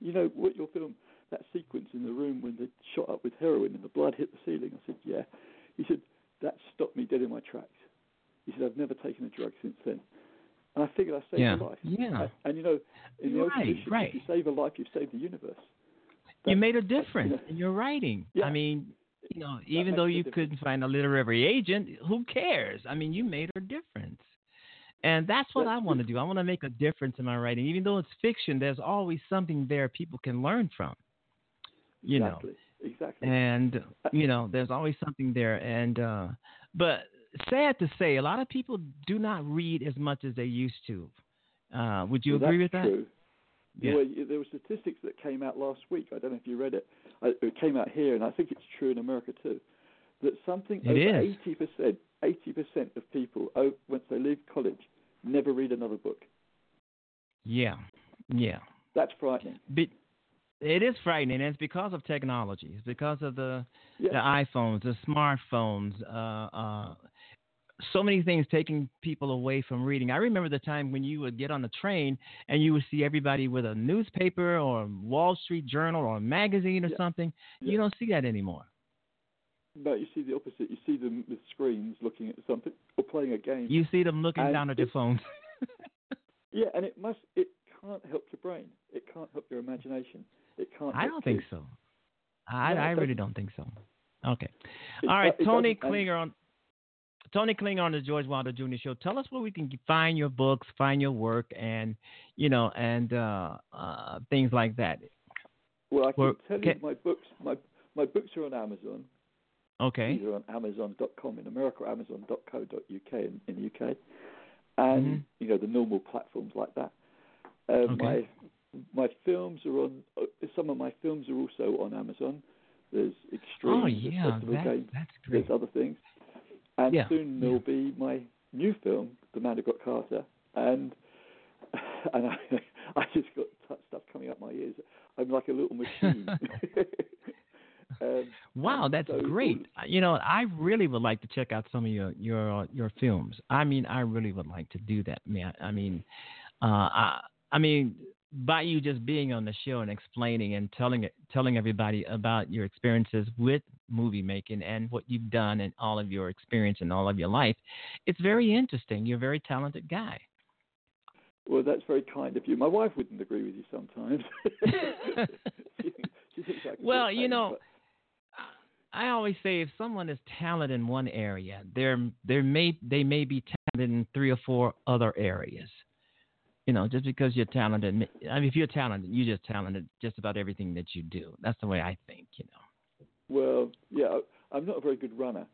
"You know what your film, that sequence in the room when they shot up with heroin and the blood hit the ceiling." I said, "Yeah." He said, "That stopped me dead in my tracks." He said, "I've never taken a drug since then." And I figured I saved Yeah, a life. yeah. And, and you know, in the old tradition, right. if you save a life, you save the universe. You made a difference in your writing. I mean, you know, even though you couldn't find a literary agent, who cares? I mean, you made a difference. And that's what I want to do. I want to make a difference in my writing. Even though it's fiction, there's always something there people can learn from. You know. exactly, exactly. and you know there's always something there and uh but sad to say a lot of people do not read as much as they used to uh would you Well, agree with that True. Yeah. Well, there were statistics that came out last week. I don't know if you read it. It came out here, and I think it's true in America too. That something It over eighty percent, eighty percent of people, once they leave college, never read another book. yeah yeah That's frightening. but it is frightening and it's because of technology it's because of the the iphones the smartphones uh uh so many things taking people away from reading. I remember the time when you would get on the train and you would see everybody with a newspaper or a Wall Street Journal or a magazine or Yeah. something. You don't see that anymore. No, you see the opposite. You see them with screens looking at something or playing a game. You see them looking And down at their phones. Yeah, and it must. It can't help your brain. It can't help your imagination. It can't. I don't think so. I, No, I really doesn't. don't think so. Okay. All right, it Tony Klinger on Tony Klinger on the George Wilder Jr. Show. Tell us where we can find your books, find your work, and you know, and uh, uh, things like that. Well, I can Well, tell you can- my books. My my books are on Amazon. Okay. Either on Amazon.com in America or Amazon.co.uk in, in the UK, and Mhm. you know the normal platforms like that. Um, Okay. My my films are on. Uh, some of my films are also on Amazon. There's Extreme. Oh, yeah, that- that's great. There's other things, and Yeah, soon there'll be my new film, The Man Who Got Carter, and and I, I just got stuff coming up my ears. I'm like a little machine. um, Wow, that's great. Uh, You know, I really would like to check out some of your your your films. I mean, I really would like to do that, man. I mean, uh, I I mean, by you just being on the show and explaining and telling it telling everybody about your experiences with movie making and what you've done and all of your experience and all of your life, it's very interesting. You're a very talented guy. Well, that's very kind of you. My wife wouldn't agree with you sometimes. she, she thinks I can Well, you know, I always say if someone is talented in one area, there there may they may be talented in three or four other areas. You know, just because you're talented, I mean, if you're talented, you're just talented just about everything that you do. That's the way I think. You know, Well, yeah, I'm not a very good runner.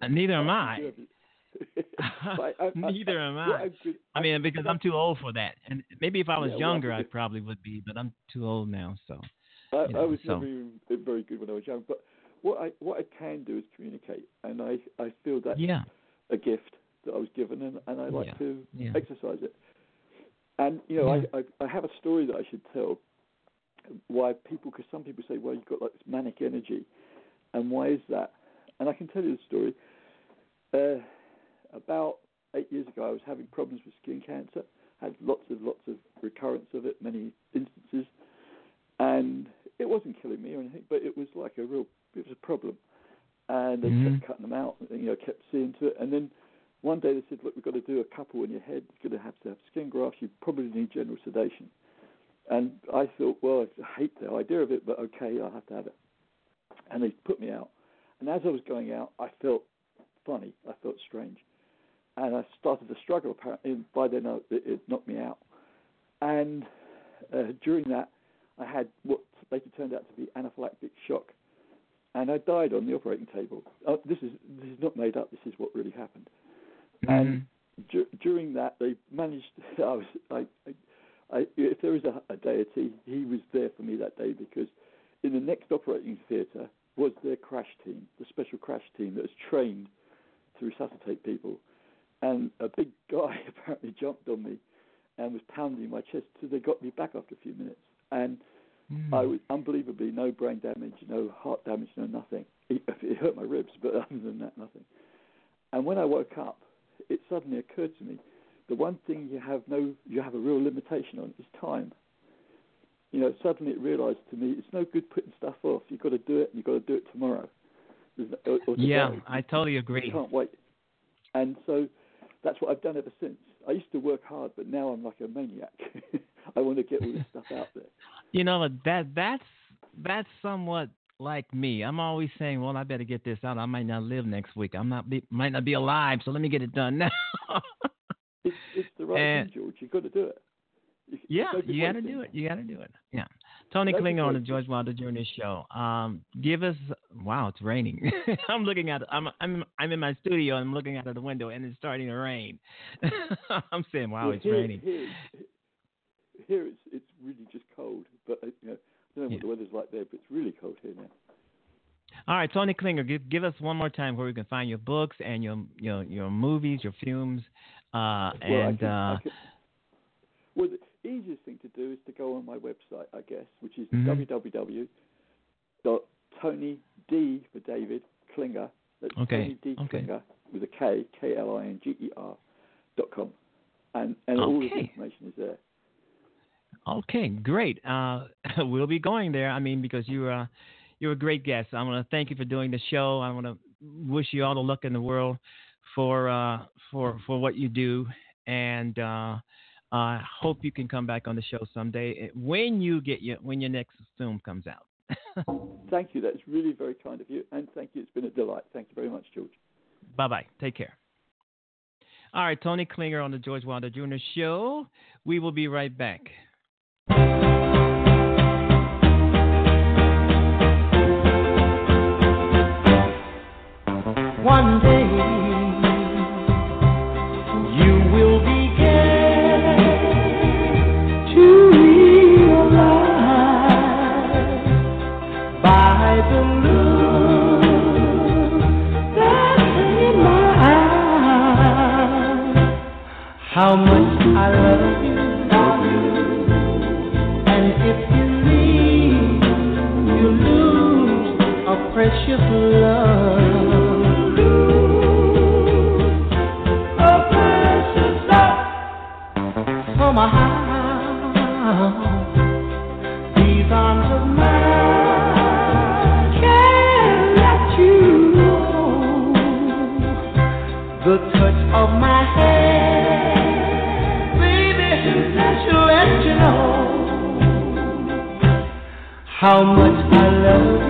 and neither am I. I, I, Neither am I. Good- I mean, because I'm too old for that. And maybe if I was Yeah, well, younger, I probably would be, but I'm too old now. So, I, you know, was so- never very good when I was young, but what I what I can do is communicate, and I I feel that's Yeah. a gift that I was given, and, and I like Yeah. to Yeah. exercise it. And you know, Yeah. I, I I have a story that I should tell. Why people? Because some people say, well, you've got like this manic energy, and why is that? And I can tell you the story. Uh, about eight years ago, I was having problems with skin cancer. Had lots of lots of recurrence of it, many instances, and it wasn't killing me or anything, but it was like a real, it was a problem. And they Mhm. kept cutting them out, and you know, kept seeing to it. And then one day they said, look, we've got to do a couple in your head. You're going to have to have skin grafts. You probably need general sedation. And I thought, well, I hate the idea of it, but okay, I'll have to have it. And they put me out. And as I was going out, I felt funny. I felt strange. And I started to struggle. Apparently, and by then it, it knocked me out. And uh, during that, I had what later turned out to be anaphylactic shock, and I died on the operating table. Uh, this is this is not made up. This is what really happened. And mm-hmm. dur- during that, they managed. I was I, I, I if there is a, a deity, he was there for me that day because in the next operating theatre was their crash team, the special crash team that was trained to resuscitate people. And a big guy apparently jumped on me and was pounding my chest, so they got me back after a few minutes. And mm. I was unbelievably no brain damage, no heart damage, no nothing. It, it hurt my ribs, but other than that, nothing. And when I woke up, it suddenly occurred to me the one thing you have no, you have a real limitation on is time. You know, suddenly it realised to me it's no good putting stuff off. You've got to do it, and you've got to do it tomorrow. Or- or yeah. I totally agree. You can't wait. And so that's what I've done ever since. I used to work hard, but now I'm like a maniac. I want to get all this stuff out there. You know that that's that's somewhat like me. I'm always saying, "Well, I better get this out. I might not live next week. I'm not be, might not be alive, so let me get it done now." It's, it's the right And- thing, George. You've got to do it. You- yeah, you got to do it. You got to do it. Yeah. Tony That's Klinger on the. George Wilder Jr. Show. Um, give us. Wow, it's raining. I'm looking at. I'm I'm I'm in my studio. and I'm looking out of the window, and it's starting to rain. I'm saying, wow, Well, it's here, raining. Here, here it's it's really just cold, but uh, you know, Don't what the weather's like there, but it's really cold here now. All right, Tony Klinger, give give us one more time where we can find your books and your your your movies, your films, uh, Well, I and can- I uh, can- well, the easiest thing to do is to go on my website, I guess, which is Mhm. www.tony D for David Klinger. That's Okay, Tony D okay. Klinger with a K, K L I N G E R dot com, and and all of the information is there. Okay, great. Uh, we'll be going there. I mean, because you're uh, you're a great guest. I want to thank you for doing the show. I want to wish you all the luck in the world for uh, for for what you do, and uh, I hope you can come back on the show someday eh, when you get your when your next film comes out. Thank you. That's really very kind of you, and thank you. It's been a delight. Thank you very much, George. Bye bye. Take care. All right, Tony Klinger on the George Wilder Jr. Show. We will be right back. One day how much I love you,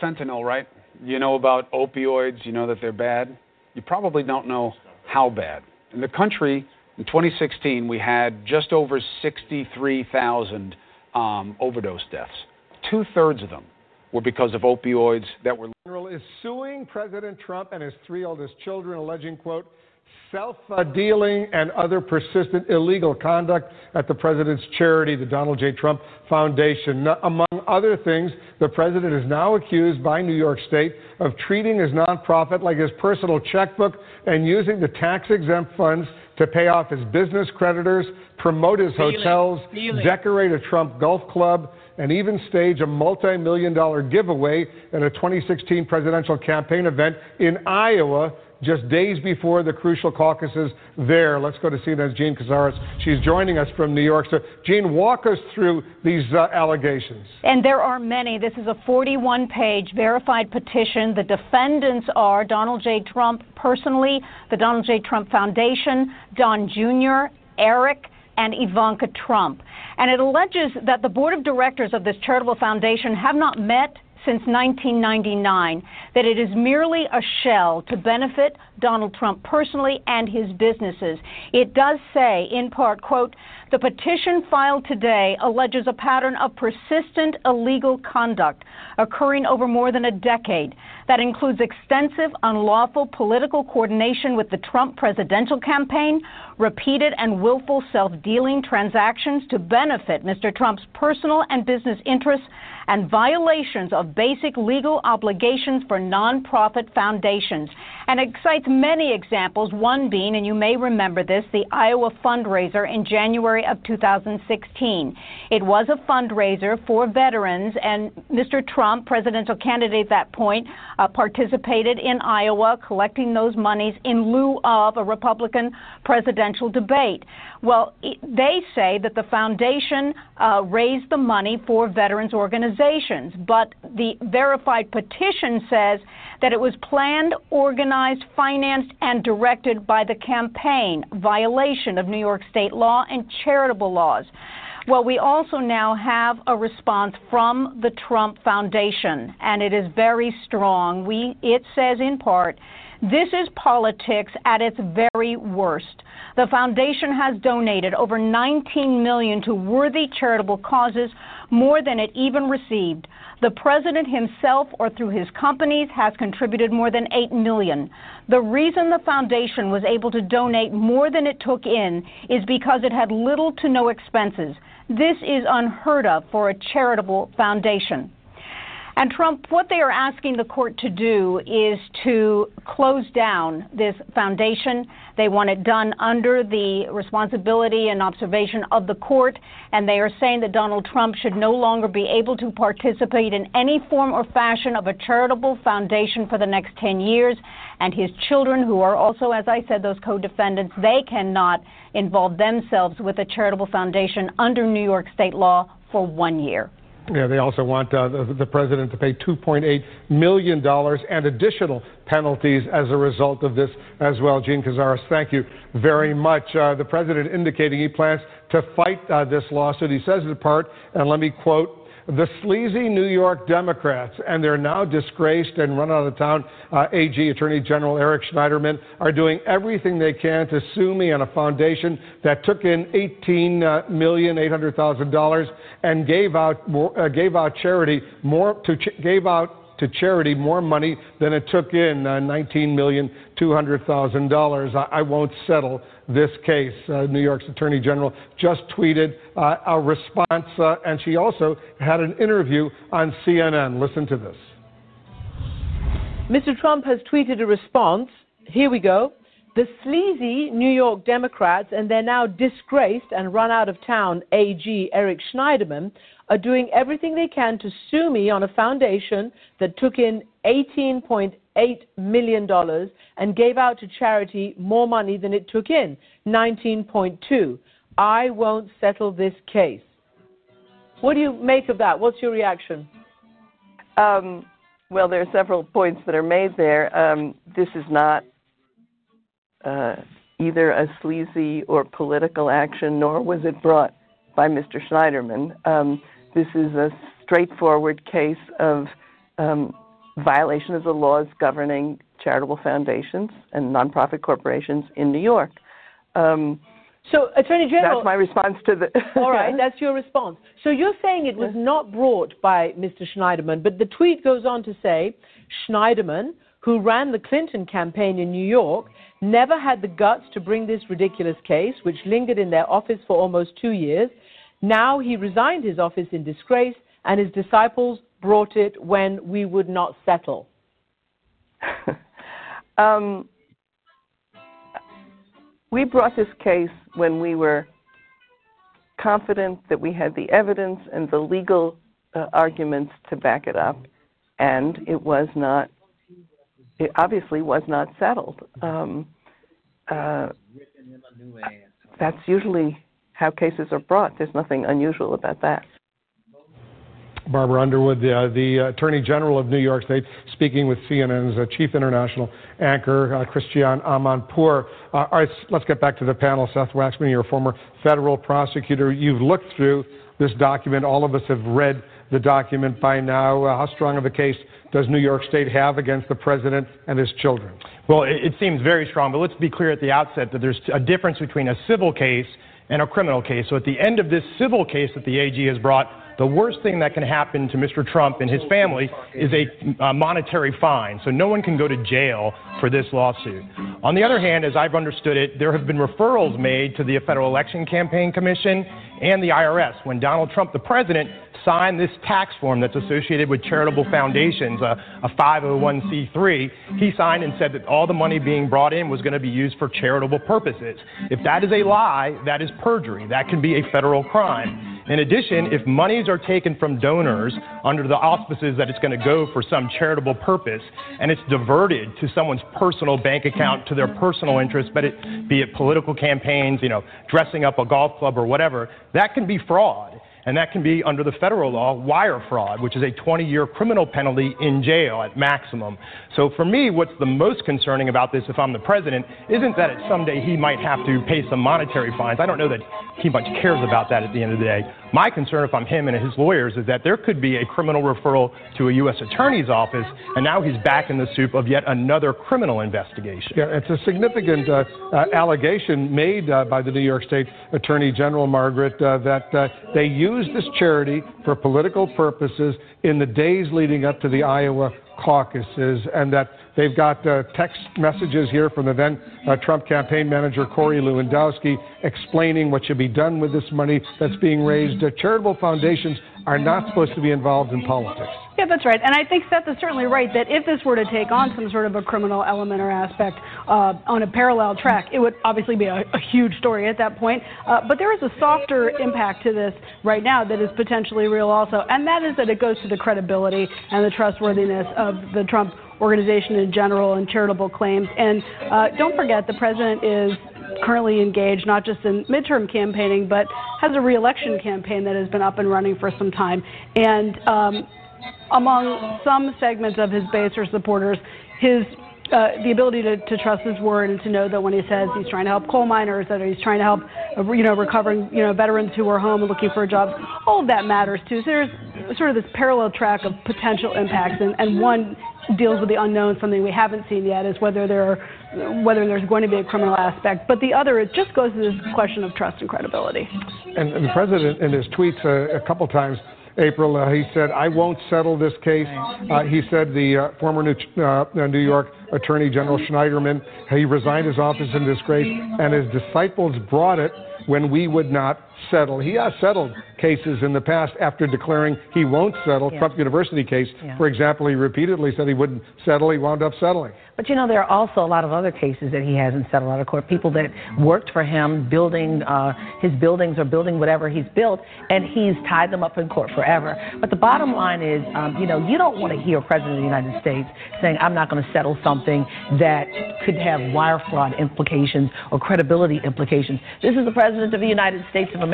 fentanyl, right? You know about opioids. You know that they're bad. You probably don't know how bad. In the country, in 2016, we had just over 63,000 um, overdose deaths. Two thirds of them were because of opioids that were. General is suing President Trump and his three oldest children, alleging, quote, self dealing and other persistent illegal conduct at the president's charity, the Donald J. Trump Foundation. Among other things, the president is now accused by New York State of treating his nonprofit like his personal checkbook and using the tax exempt funds to pay off his business creditors, promote his hotels, decorate a Trump golf club, and even stage a multi million dollar giveaway at a 2016 presidential campaign event in Iowa just days before the crucial caucuses there. Let's go to CNN's Jean Casarez. She's joining us from New York. So, Jean, walk us through these uh, allegations. And there are many. This is a 41 page verified petition. The defendants are Donald J. Trump personally, the Donald J. Trump Foundation, Don Jr., Eric, and Ivanka Trump. And it alleges that the board of directors of this charitable foundation have not met since 1999, that it is merely a shell to benefit Donald Trump personally and his businesses. It does say, in part, quote, the petition filed today alleges a pattern of persistent illegal conduct occurring over more than a decade that includes extensive unlawful political coordination with the Trump presidential campaign, repeated and willful self dealing transactions to benefit Mr. Trump's personal and business interests, and violations of basic legal obligations for nonprofit foundations. And it cites many examples, one being, and you may remember this, the Iowa fundraiser in January of 2016. It was a fundraiser for veterans, and Mr. Trump, presidential candidate at that point, uh, participated in Iowa collecting those monies in lieu of a Republican presidential debate. Well, they say that the foundation uh, raised the money for veterans organizations, but the verified petition says that it was planned, organized, financed, and directed by the campaign, violation of New York state law and charitable laws. Well, we also now have a response from the Trump Foundation, and it is very strong. We, it says in part, this is politics at its very worst. The foundation has donated over 19 million to worthy charitable causes, more than it even received. The president himself or through his companies has contributed more than 8 million. The reason the foundation was able to donate more than it took in is because it had little to no expenses. This is unheard of for a charitable foundation. And Trump, what they are asking the court to do is to close down this foundation. They want it done under the responsibility and observation of the court. And they are saying that Donald Trump should no longer be able to participate in any form or fashion of a charitable foundation for the next 10 years. And his children, who are also, as I said, those co defendants, they cannot involve themselves with a charitable foundation under New York state law for one year. Yeah, they also want uh, the, the president to pay $2.8 million and additional penalties as a result of this as well. Jean Casarez, thank you very much. Uh, the president indicating he plans to fight uh, this lawsuit. He says in part, and let me quote, the sleazy New York Democrats and they're now disgraced and run out of town uh, AG, Attorney General Eric Schneiderman, are doing everything they can to sue me on a foundation that took in $18,800,000 and gave out more, uh, gave out charity more to ch- gave out to charity more money than it took in uh, $19,200,000. I, I won't settle this case. Uh, New York's Attorney General just tweeted uh, a response, uh, and she also had an interview on CNN. Listen to this. Mr. Trump has tweeted a response. Here we go. The sleazy New York Democrats and their now disgraced and run out of town AG Eric Schneiderman are doing everything they can to sue me on a foundation that took in $18.8 million and gave out to charity more money than it took in, 19.2. I won't settle this case. What do you make of that? What's your reaction? Um, well, there are several points that are made there. Um, this is not uh, either a sleazy or political action, nor was it brought by Mr. Schneiderman. Um, this is a straightforward case of um, violation of the laws governing charitable foundations and nonprofit corporations in New York. Um, so, Attorney General. That's my response to the. all right, that's your response. So you're saying it was not brought by Mr. Schneiderman, but the tweet goes on to say Schneiderman, who ran the Clinton campaign in New York, never had the guts to bring this ridiculous case, which lingered in their office for almost two years. Now he resigned his office in disgrace, and his disciples brought it when we would not settle. um, we brought this case when we were confident that we had the evidence and the legal uh, arguments to back it up, and it was not. It obviously was not settled. Um, uh, that's usually how cases are brought. There's nothing unusual about that. Barbara Underwood, uh, the Attorney General of New York State, speaking with CNN's uh, chief international anchor, uh, Christiane Amanpour. Uh, all right, let's get back to the panel. Seth Waxman, you're a former federal prosecutor. You've looked through this document. All of us have read the document by now. Uh, how strong of a case does New York State have against the president and his children? Well, it, it seems very strong, but let's be clear at the outset that there's a difference between a civil case and a criminal case. So at the end of this civil case that the AG has brought, the worst thing that can happen to Mr. Trump and his family is a uh, monetary fine. So no one can go to jail for this lawsuit. On the other hand, as I've understood it, there have been referrals made to the Federal Election Campaign Commission and the IRS when Donald Trump, the president, signed this tax form that's associated with charitable foundations, a, a 501c3. He signed and said that all the money being brought in was going to be used for charitable purposes. If that is a lie, that is perjury. That can be a federal crime. In addition, if monies are taken from donors under the auspices that it's going to go for some charitable purpose and it's diverted to someone's personal bank account to their personal interest, but it, be it political campaigns, you know, dressing up a golf club or whatever, that can be fraud. And that can be, under the federal law, wire fraud, which is a 20 year criminal penalty in jail at maximum. So for me, what's the most concerning about this, if I'm the president, isn't that someday he might have to pay some monetary fines. I don't know that he much cares about that at the end of the day. My concern, if I'm him and his lawyers, is that there could be a criminal referral to a U.S. attorney's office, and now he's back in the soup of yet another criminal investigation. Yeah, it's a significant uh, uh, allegation made uh, by the New York State Attorney General, Margaret, uh, that uh, they used this charity for political purposes in the days leading up to the Iowa caucuses, and that they've got uh, text messages here from the then uh, Trump campaign manager Corey Lewandowski explaining what should be done with this money that's being raised. Uh, charitable foundations are not supposed to be involved in politics. Yeah, that's right. And I think Seth is certainly right that if this were to take on some sort of a criminal element or aspect uh, on a parallel track, it would obviously be a, a huge story at that point. Uh, but there is a softer impact to this right now that is potentially real also, and that is that it goes to the credibility and the trustworthiness of the Trump organization in general and charitable claims. And uh, don't forget, the president is currently engaged not just in midterm campaigning, but has a reelection campaign that has been up and running for some time. And um, among some segments of his base or supporters, his uh, the ability to, to trust his word and to know that when he says he's trying to help coal miners, that he's trying to help, uh, you know, recovering, you know, veterans who are home and looking for a job, all of that matters too. So there's sort of this parallel track of potential impacts, and, and one deals with the unknown, something we haven't seen yet, is whether there are, whether there's going to be a criminal aspect. But the other, it just goes to this question of trust and credibility. And, and the president, in his tweets uh, a couple times, April, uh, he said, "I won't settle this case." Uh, he said the uh, former New, uh, New York Attorney General Schneiderman he resigned his office in disgrace, and his disciples brought it when we would not settle. He has settled cases in the past after declaring he won't settle. Yeah. Trump University case, Yeah. for example, he repeatedly said he wouldn't settle. He wound up settling. But you know, there are also a lot of other cases that he hasn't settled out of court. People that worked for him, building uh, his buildings or building whatever he's built, and he's tied them up in court forever. But the bottom line is, um, you know, you don't want to hear a president of the United States saying, "I'm not going to settle something that could have wire fraud implications or credibility implications." This is the president of the United States of America.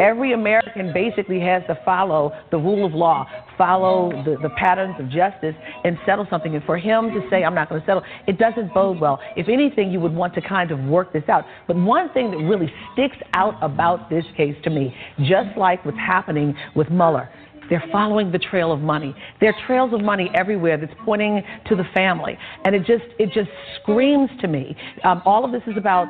Every American basically has to follow the rule of law, follow the, the patterns of justice, and settle something. And for him to say, I'm not going to settle, it doesn't bode well. If anything, you would want to kind of work this out. But one thing that really sticks out about this case to me, just like what's happening with Mueller, they're following the trail of money. There are trails of money everywhere that's pointing to the family, and it just it just screams to me. Um, all of this is about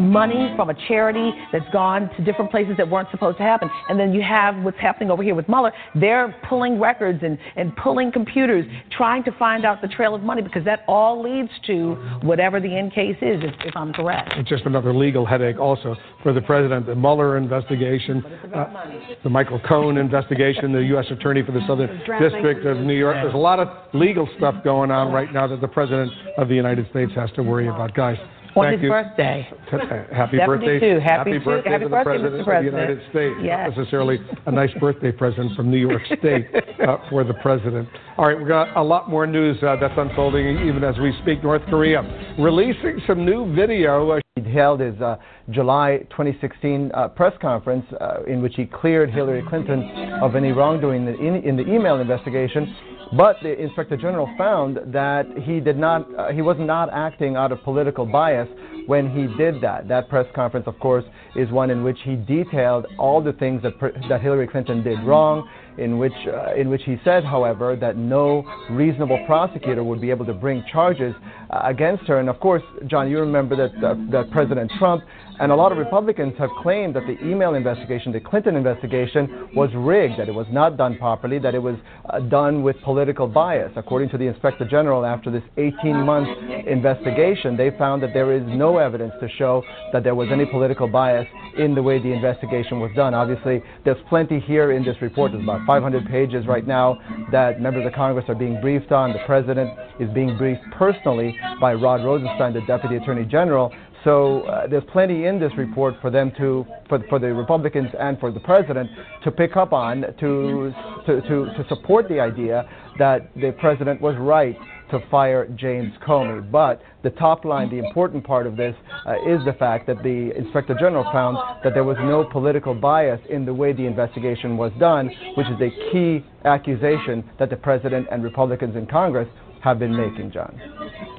money from a charity that's gone to different places that weren't supposed to happen. And then you have what's happening over here with Mueller. They're pulling records and, and pulling computers, trying to find out the trail of money because that all leads to whatever the end case is, if, if I'm correct. It's just another legal headache also for the president. The Mueller investigation, uh, the Michael Cohen investigation, the U.S. Attorney for the Southern District of New York. There's a lot of legal stuff going on right now that the president of the United States has to worry about. Guys, On thank his you. birthday. T- uh, Happy 72. birthday. Happy to- birthday happy to the birthday, President Mr. of the President. United States. Yes. Not necessarily a nice birthday present from New York State uh, for the President. All right, we've got a lot more news uh, that's unfolding even as we speak. North Korea releasing some new video. Uh, He held his uh, July 2016 uh, press conference uh, in which he cleared Hillary Clinton of any wrongdoing in, in, in the email investigation. But the Inspector General found that he did not, uh, he was not acting out of political bias when he did that. That press conference, of course, is one in which he detailed all the things that, that Hillary Clinton did wrong, in which, uh, in which he said, however, that no reasonable prosecutor would be able to bring charges uh, against her. And of course, John, you remember that, uh, that President Trump and a lot of Republicans have claimed that the email investigation, the Clinton investigation, was rigged, that it was not done properly, that it was uh, done with political bias. According to the Inspector General, after this 18 month investigation, they found that there is no evidence to show that there was any political bias in the way the investigation was done. Obviously, there's plenty here in this report. There's about 500 pages right now that members of Congress are being briefed on. The President is being briefed personally by Rod Rosenstein, the Deputy Attorney General. So uh, there's plenty in this report for them to, for, for the Republicans and for the president to pick up on to, to, to, to support the idea that the president was right to fire James Comey. But the top line, the important part of this, uh, is the fact that the Inspector General found that there was no political bias in the way the investigation was done, which is a key accusation that the president and Republicans in Congress have been making, John.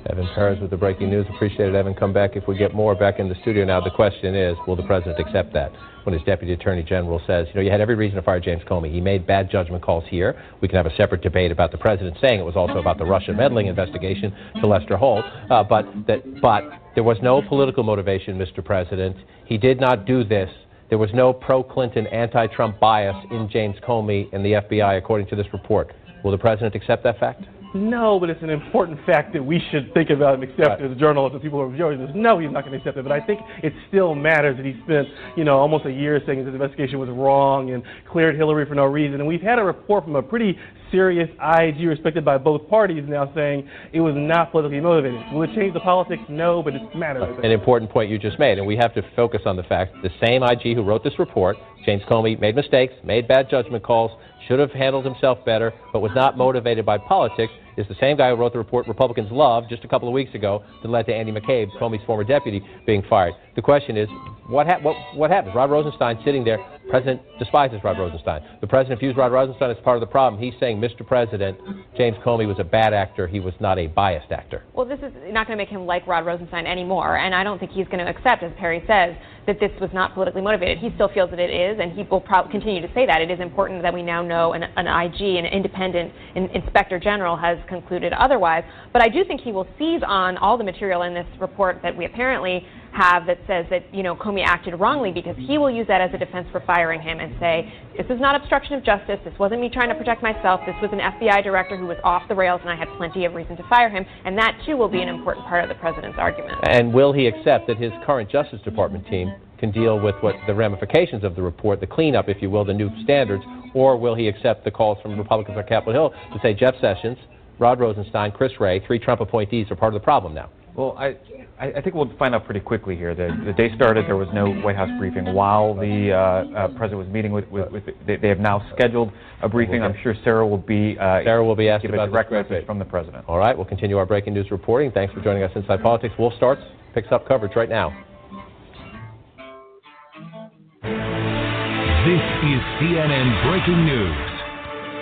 Evan Perez with the breaking news. Appreciate it, Evan. Come back if we get more back in the studio. Now, the question is, will the president accept that? When his deputy attorney general says, you know, you had every reason to fire James Comey. He made bad judgment calls here. We can have a separate debate about the president saying it was also about the Russian meddling investigation to Lester Holt. Uh, but that, but there was no political motivation, Mr. President. He did not do this. There was no pro-Clinton, anti-Trump bias in James Comey and the FBI, according to this report. Will the president accept that fact? No, but it's an important fact that we should think about and accept as journalists and people who are viewing this. No, he's not going to accept it. But I think it still matters that he spent, you know, almost a year saying this investigation was wrong and cleared Hillary for no reason. And we've had a report from a pretty serious IG respected by both parties now saying it was not politically motivated. Will it change the politics? No, but it matters. An important point you just made, and we have to focus on the fact the same IG who wrote this report, James Comey, made mistakes, made bad judgment calls, should have handled himself better, but was not motivated by politics, is the same guy who wrote the report Republicans love just a couple of weeks ago that led to Andy McCabe, Comey's former deputy, being fired. The question is, what, ha- what, what happens? Rod Rosenstein sitting there, President despises Rod Rosenstein. The President views Rod Rosenstein as part of the problem. He's saying, Mr. President, James Comey was a bad actor. He was not a biased actor. Well, this is not going to make him like Rod Rosenstein anymore, and I don't think he's going to accept, as Perry says, that this was not politically motivated. He still feels that it is, and he will probably continue to say that. It is important that we now know an, an IG, an independent in, inspector general, has concluded otherwise. But I do think he will seize on all the material in this report that we apparently have that says that you know Comey acted wrongly because he will use that as a defense for firing him and say this is not obstruction of justice. This wasn't me trying to protect myself. This was an FBI director who was off the rails, and I had plenty of reason to fire him. And that too will be an important part of the president's argument. And will he accept that his current Justice Department team can deal with what the ramifications of the report, the cleanup, if you will, the new standards, or will he accept the calls from Republicans on Capitol Hill to say Jeff Sessions, Rod Rosenstein, Chris Wray, three Trump appointees are part of the problem now? Well, I, I I think we'll find out pretty quickly here. The, the day started, there was no White House briefing while the uh, uh, president was meeting with. with, with they, they have now scheduled a briefing. I'm sure Sarah will be. Uh, Sarah will be asked give about a direct this message from the president. All right, we'll continue our breaking news reporting. Thanks for joining us inside politics. Wolf starts, picks up coverage right now. This is CNN Breaking News.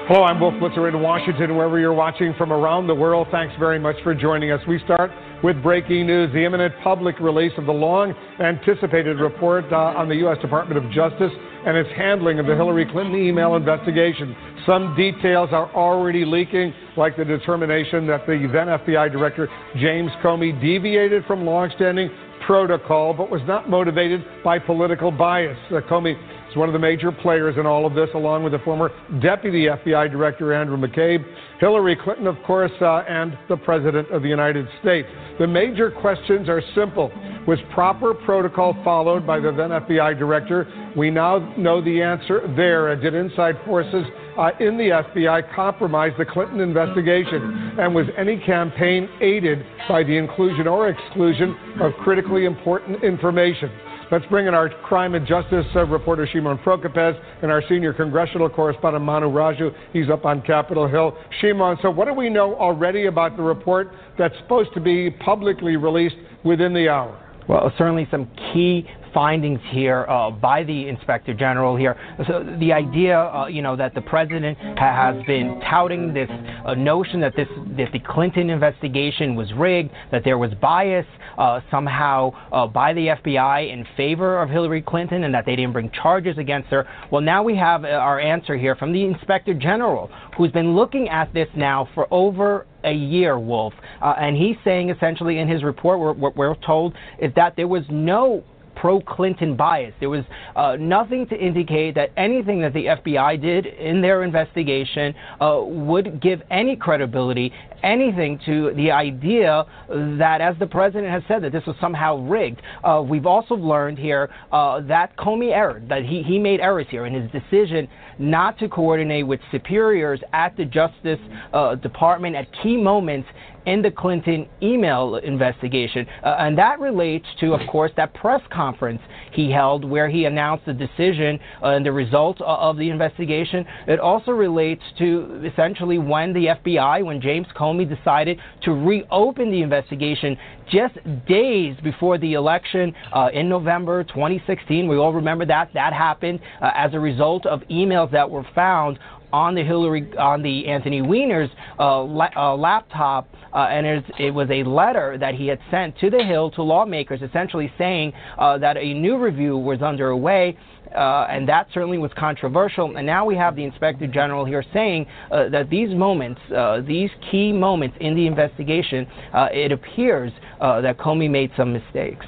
Hello, I'm Wolf Blitzer in Washington, wherever you're watching from around the world. Thanks very much for joining us. We start with breaking news the imminent public release of the long anticipated report uh, on the U.S. Department of Justice and its handling of the Hillary Clinton email investigation. Some details are already leaking, like the determination that the then FBI Director James Comey deviated from longstanding protocol but was not motivated by political bias. Uh, Comey is one of the major players in all of this, along with the former Deputy FBI Director Andrew McCabe, Hillary Clinton, of course, uh, and the President of the United States. The major questions are simple. Was proper protocol followed by the then FBI Director? We now know the answer there. Did inside forces uh, in the FBI compromise the Clinton investigation? And was any campaign aided by the inclusion or exclusion of critically important information? Let's bring in our crime and justice uh, reporter Shimon Prokupecz and our senior congressional correspondent Manu Raju. He's up on Capitol Hill. Shimon, so what do we know already about the report that's supposed to be publicly released within the hour? Well, certainly some key findings here uh, by the inspector general here. So the idea, uh, you know, that the president ha- has been touting this uh, notion that this that the Clinton investigation was rigged, that there was bias uh, somehow uh, by the FBI in favor of Hillary Clinton, and that they didn't bring charges against her. Well, now we have uh, our answer here from the inspector general, who's been looking at this now for over a year, Wolf, uh, and he's saying essentially in his report, we're, we're, we're told, is that there was no pro Clinton bias. There was uh, nothing to indicate that anything that the FBI did in their investigation uh, would give any credibility, anything to the idea that, as the president has said, that this was somehow rigged. Uh, we've also learned here uh, that Comey erred, that he, he made errors here in his decision not to coordinate with superiors at the Justice uh, Department at key moments in the Clinton email investigation. Uh, and that relates to, of course, that press conference he held where he announced the decision uh, and the results of the investigation. It also relates to essentially when the FBI, when James Comey decided to reopen the investigation just days before the election uh, in November 2016. We all remember that. That happened uh, as a result of emails that were found on the Hillary on the Anthony Weiner's uh, la- uh, laptop, uh, and it, was a letter that he had sent to the Hill to lawmakers, essentially saying uh, that a new review was underway. Uh, and that certainly was controversial. And now we have the Inspector General here saying uh, that these moments, these key moments in the investigation, it appears that Comey made some mistakes.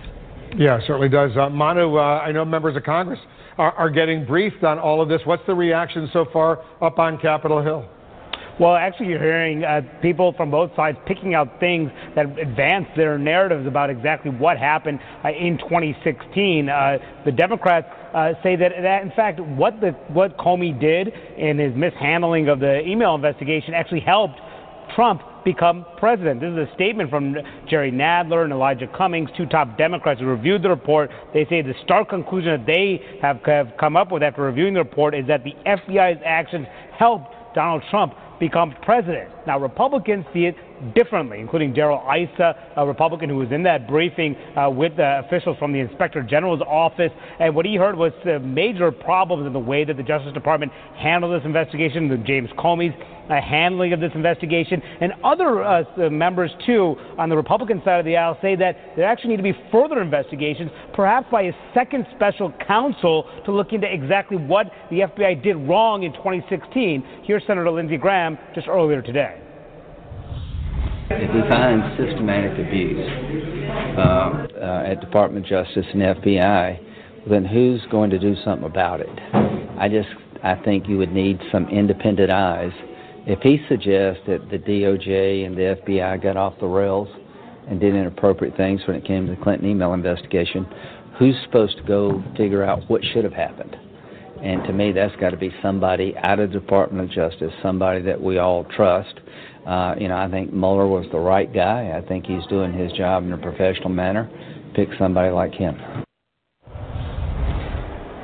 Yeah, certainly does. Manu, I know members of Congress are, getting briefed on all of this. What's the reaction so far up on Capitol Hill? Well, actually, you're hearing uh, people from both sides picking out things that advance their narratives about exactly what happened uh, in 2016. Uh, the Democrats uh, say that, that, in fact, what, the, what Comey did in his mishandling of the email investigation actually helped Trump become president. This is a statement from Jerry Nadler and Elijah Cummings, two top Democrats who reviewed the report. They say the stark conclusion that they have, have come up with after reviewing the report is that the FBI's actions helped Donald Trump become president. Now, Republicans see it differently, including Darrell Issa, a Republican who was in that briefing uh, with the officials from the Inspector General's office. And what he heard was uh, major problems in the way that the Justice Department handled this investigation, the James Comey's uh, handling of this investigation, and other uh, members, too, on the Republican side of the aisle say that there actually need to be further investigations, perhaps by a second special counsel to look into exactly what the FBI did wrong in 2016. Here's Senator Lindsey Graham just earlier today. If we find systematic abuse um, uh, at Department of Justice and FBI, then who's going to do something about it? I just I think you would need some independent eyes. If he suggests that the DOJ and the FBI got off the rails and did inappropriate things when it came to the Clinton email investigation, who's supposed to go figure out what should have happened? And to me, that's got to be somebody out of the Department of Justice, somebody that we all trust. Uh, you know, I think Mueller was the right guy. I think he's doing his job in a professional manner. Pick somebody like him.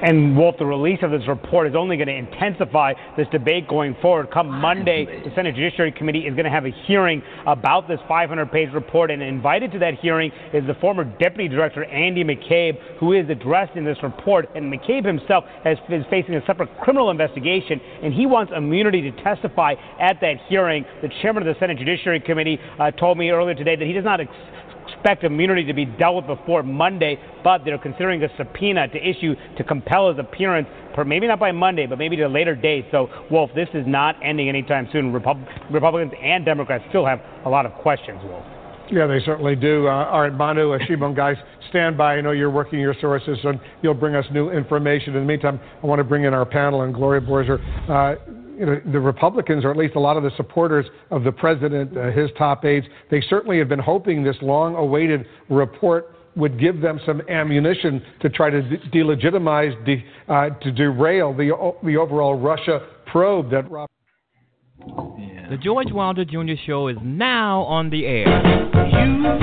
And Wolf, the release of this report is only going to intensify this debate going forward. Come Monday, the Senate Judiciary Committee is going to have a hearing about this 500-page report, and invited to that hearing is the former Deputy Director Andy McCabe, who is addressed in this report. And McCabe himself has, is facing a separate criminal investigation, and he wants immunity to testify at that hearing. The chairman of the Senate Judiciary Committee uh, told me earlier today that he does not ex- expect immunity to be dealt with before Monday, but they're considering a subpoena to issue to compel his appearance, per, maybe not by Monday, but maybe to a later date. So, Wolf, this is not ending anytime soon. Repub- Republicans and Democrats still have a lot of questions, Wolf. Yeah, they certainly do. Uh, all right, Manu, uh, Shimon, guys, stand by. I know you're working your sources, and you'll bring us new information. In the meantime, I want to bring in our panel and Gloria Borger. Uh, you know, the Republicans, or at least a lot of the supporters of the president, uh, his top aides, they certainly have been hoping this long-awaited report would give them some ammunition to try to de- delegitimize, de- uh, to derail the o- the overall Russia probe that Rob. The George Wilder Jr. Show is now on the air.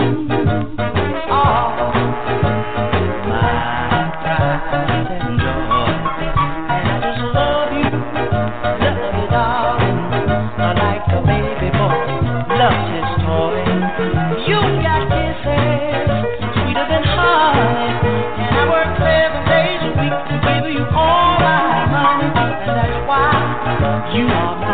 You are my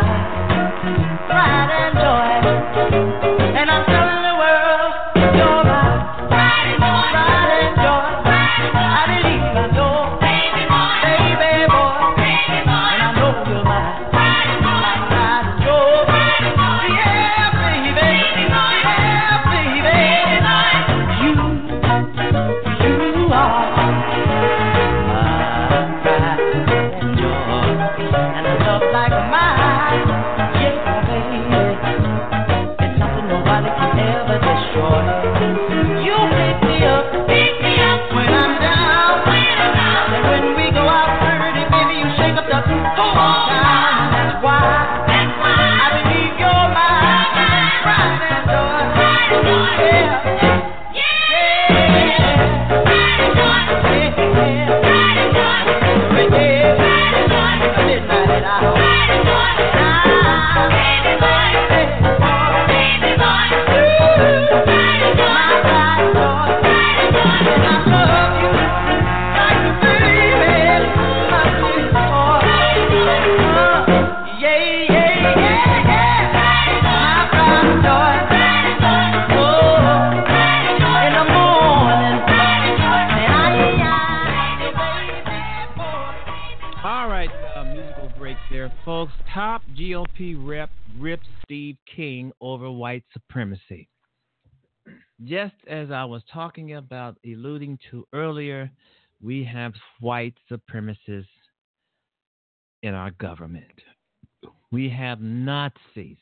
talking about, alluding to earlier, we have white supremacists in our government. We have Nazis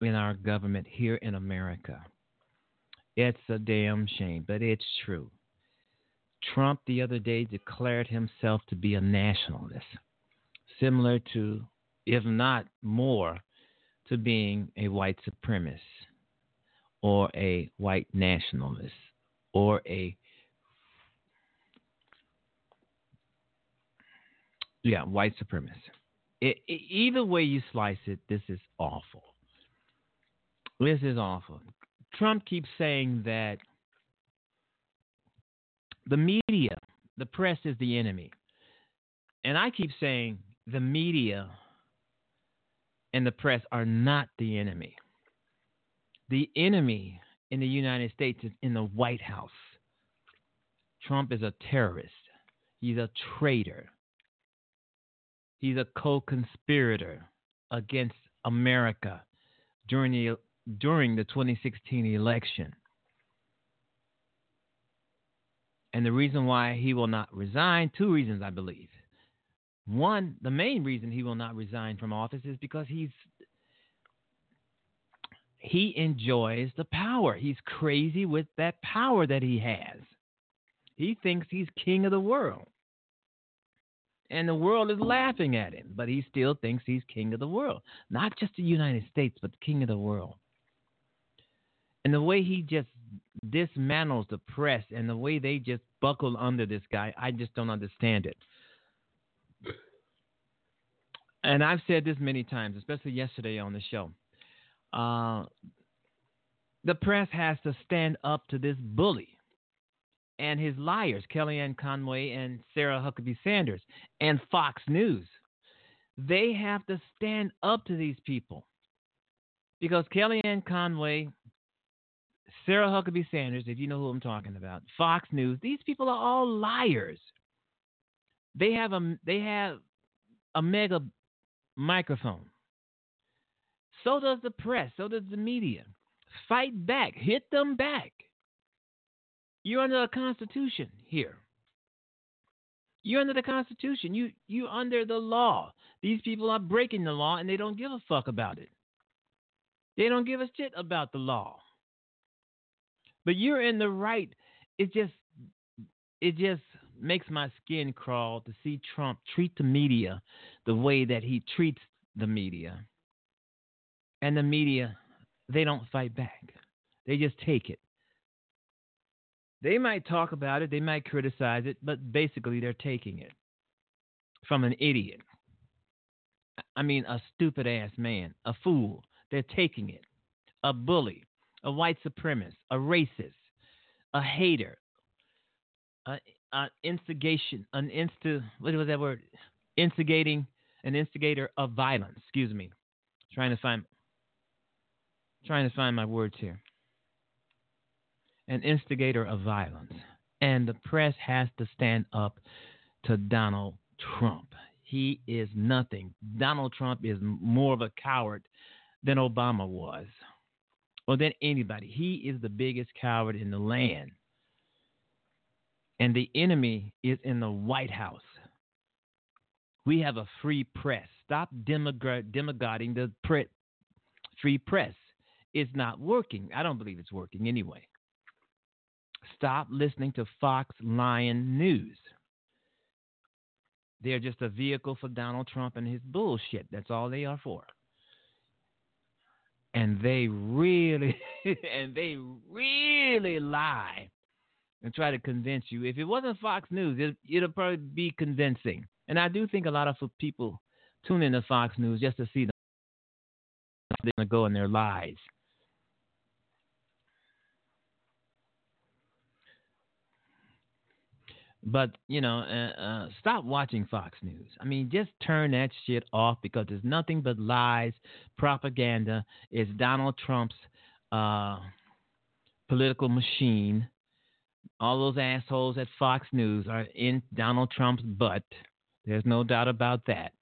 in our government here in America. It's a damn shame, but it's true. Trump the other day declared himself to be a nationalist, similar to, if not more, to being a white supremacist or a white nationalist or a yeah white supremacist. It, it, either way you slice it, this is awful. This is awful. Trump keeps saying that the media, the press is the enemy. And I keep saying the media and the press are not the enemy. The enemy in the United States is in the White House. Trump is a terrorist. He's a traitor. He's a co-conspirator against America during the during the 2016 election. And the reason why he will not resign, two reasons I believe. One, the main reason he will not resign from office is because he's he enjoys the power. He's crazy with that power that he has. He thinks he's king of the world. And the world is laughing at him, but he still thinks he's king of the world. Not just the United States, but king of the world. And the way he just dismantles the press and the way they just buckle under this guy, I just don't understand it. And I've said this many times, especially yesterday on the show. Uh, the press has to stand up to this bully and his liars, Kellyanne Conway and Sarah Huckabee Sanders, and Fox News. They have to stand up to these people because Kellyanne Conway, Sarah Huckabee Sanders, if you know who I'm talking about, Fox News, these people are all liars. They have a they have a mega microphone. So does the press, so does the media. Fight back, hit them back. You're under the Constitution here. You're under the Constitution. You you under the law. These people are breaking the law and they don't give a fuck about it. They don't give a shit about the law. But you're in the right. It just it just makes my skin crawl to see Trump treat the media the way that he treats the media. And the media, they don't fight back. They just take it. They might talk about it, they might criticize it, but basically they're taking it from an idiot. I mean, a stupid ass man, a fool. They're taking it. A bully, a white supremacist, a racist, a hater, a, a instigation, an insta, what was that word? Instigating, an instigator of violence. Excuse me. Trying to find, trying to find my words here. An instigator of violence, and the press has to stand up to Donald Trump. He is nothing. Donald Trump is more of a coward than Obama was, or than anybody. He is the biggest coward in the land. And the enemy is in the White House. We have a free press. Stop demagoguing the free press. It's not working. I don't believe it's working anyway. Stop listening to Fox Lion News. They're just a vehicle for Donald Trump and his bullshit. That's all they are for. And they really, and they really lie and try to convince you. If it wasn't Fox News, it, it'll probably be convincing. And I do think a lot of people tune into Fox News just to see them go in their lies. But you know, uh, uh, stop watching Fox News. I mean, just turn that shit off because there's nothing but lies, propaganda. It's Donald Trump's uh, political machine. All those assholes at Fox News are in Donald Trump's butt. There's no doubt about that.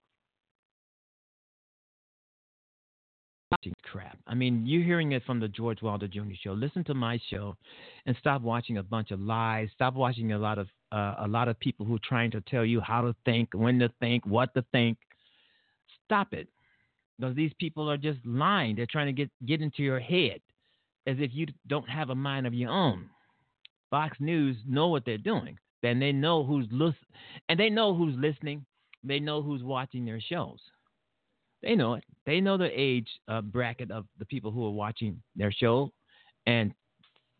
Crap. I mean, you're hearing it from the George Wilder Jr. show. Listen to my show, and stop watching a bunch of lies. Stop watching a lot of uh, a lot of people who are trying to tell you how to think, when to think, what to think. Stop it, because these people are just lying. They're trying to get get into your head, as if you don't have a mind of your own. Fox News know what they're doing. and they know who's and they know who's listening. They know who's watching their shows. They know it. They know the age uh, bracket of the people who are watching their show and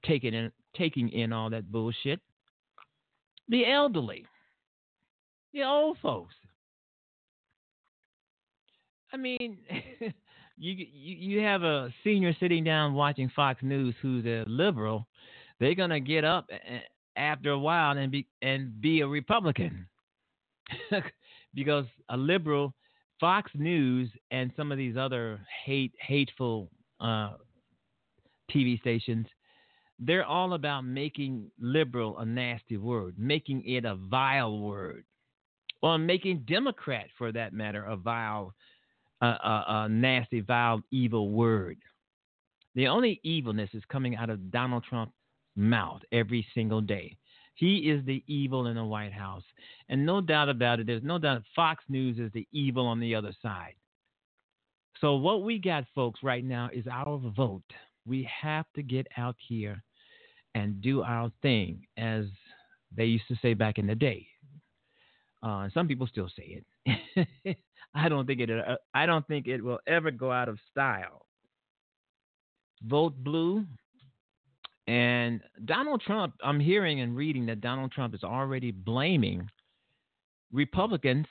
taking in taking in all that bullshit. The elderly, the old folks. I mean, you, you you have a senior sitting down watching Fox News who's a liberal. They're gonna get up after a while and be and be a Republican because a liberal, Fox News and some of these other hate hateful uh, TV stations, they're all about making liberal a nasty word, making it a vile word, or making Democrat, for that matter, a vile, uh, a, a nasty, vile, evil word. The only evilness is coming out of Donald Trump's mouth every single day. He is the evil in the White House. And no doubt about it, there's no doubt Fox News is the evil on the other side. So, what we got, folks, right now is our vote. We have to get out here and do our thing, as they used to say back in the day. Uh, some people still say it. I don't think it. Uh, I don't think it will ever go out of style. Vote blue. And Donald Trump, I'm hearing and reading that Donald Trump is already blaming Republicans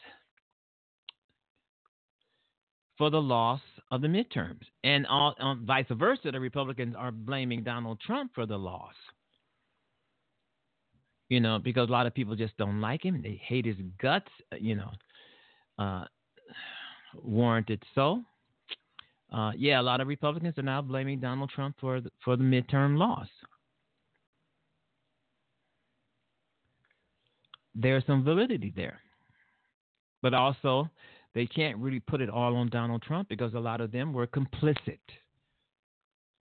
for the loss of the midterms. And all, um, vice versa, the Republicans are blaming Donald Trump for the loss. You know, because a lot of people just don't like him. They hate his guts, uh, you know. Uh, warranted so. Uh, yeah, a lot of Republicans are now blaming Donald Trump for the, for the midterm loss. There's some validity there, but also they can't really put it all on Donald Trump because a lot of them were complicit.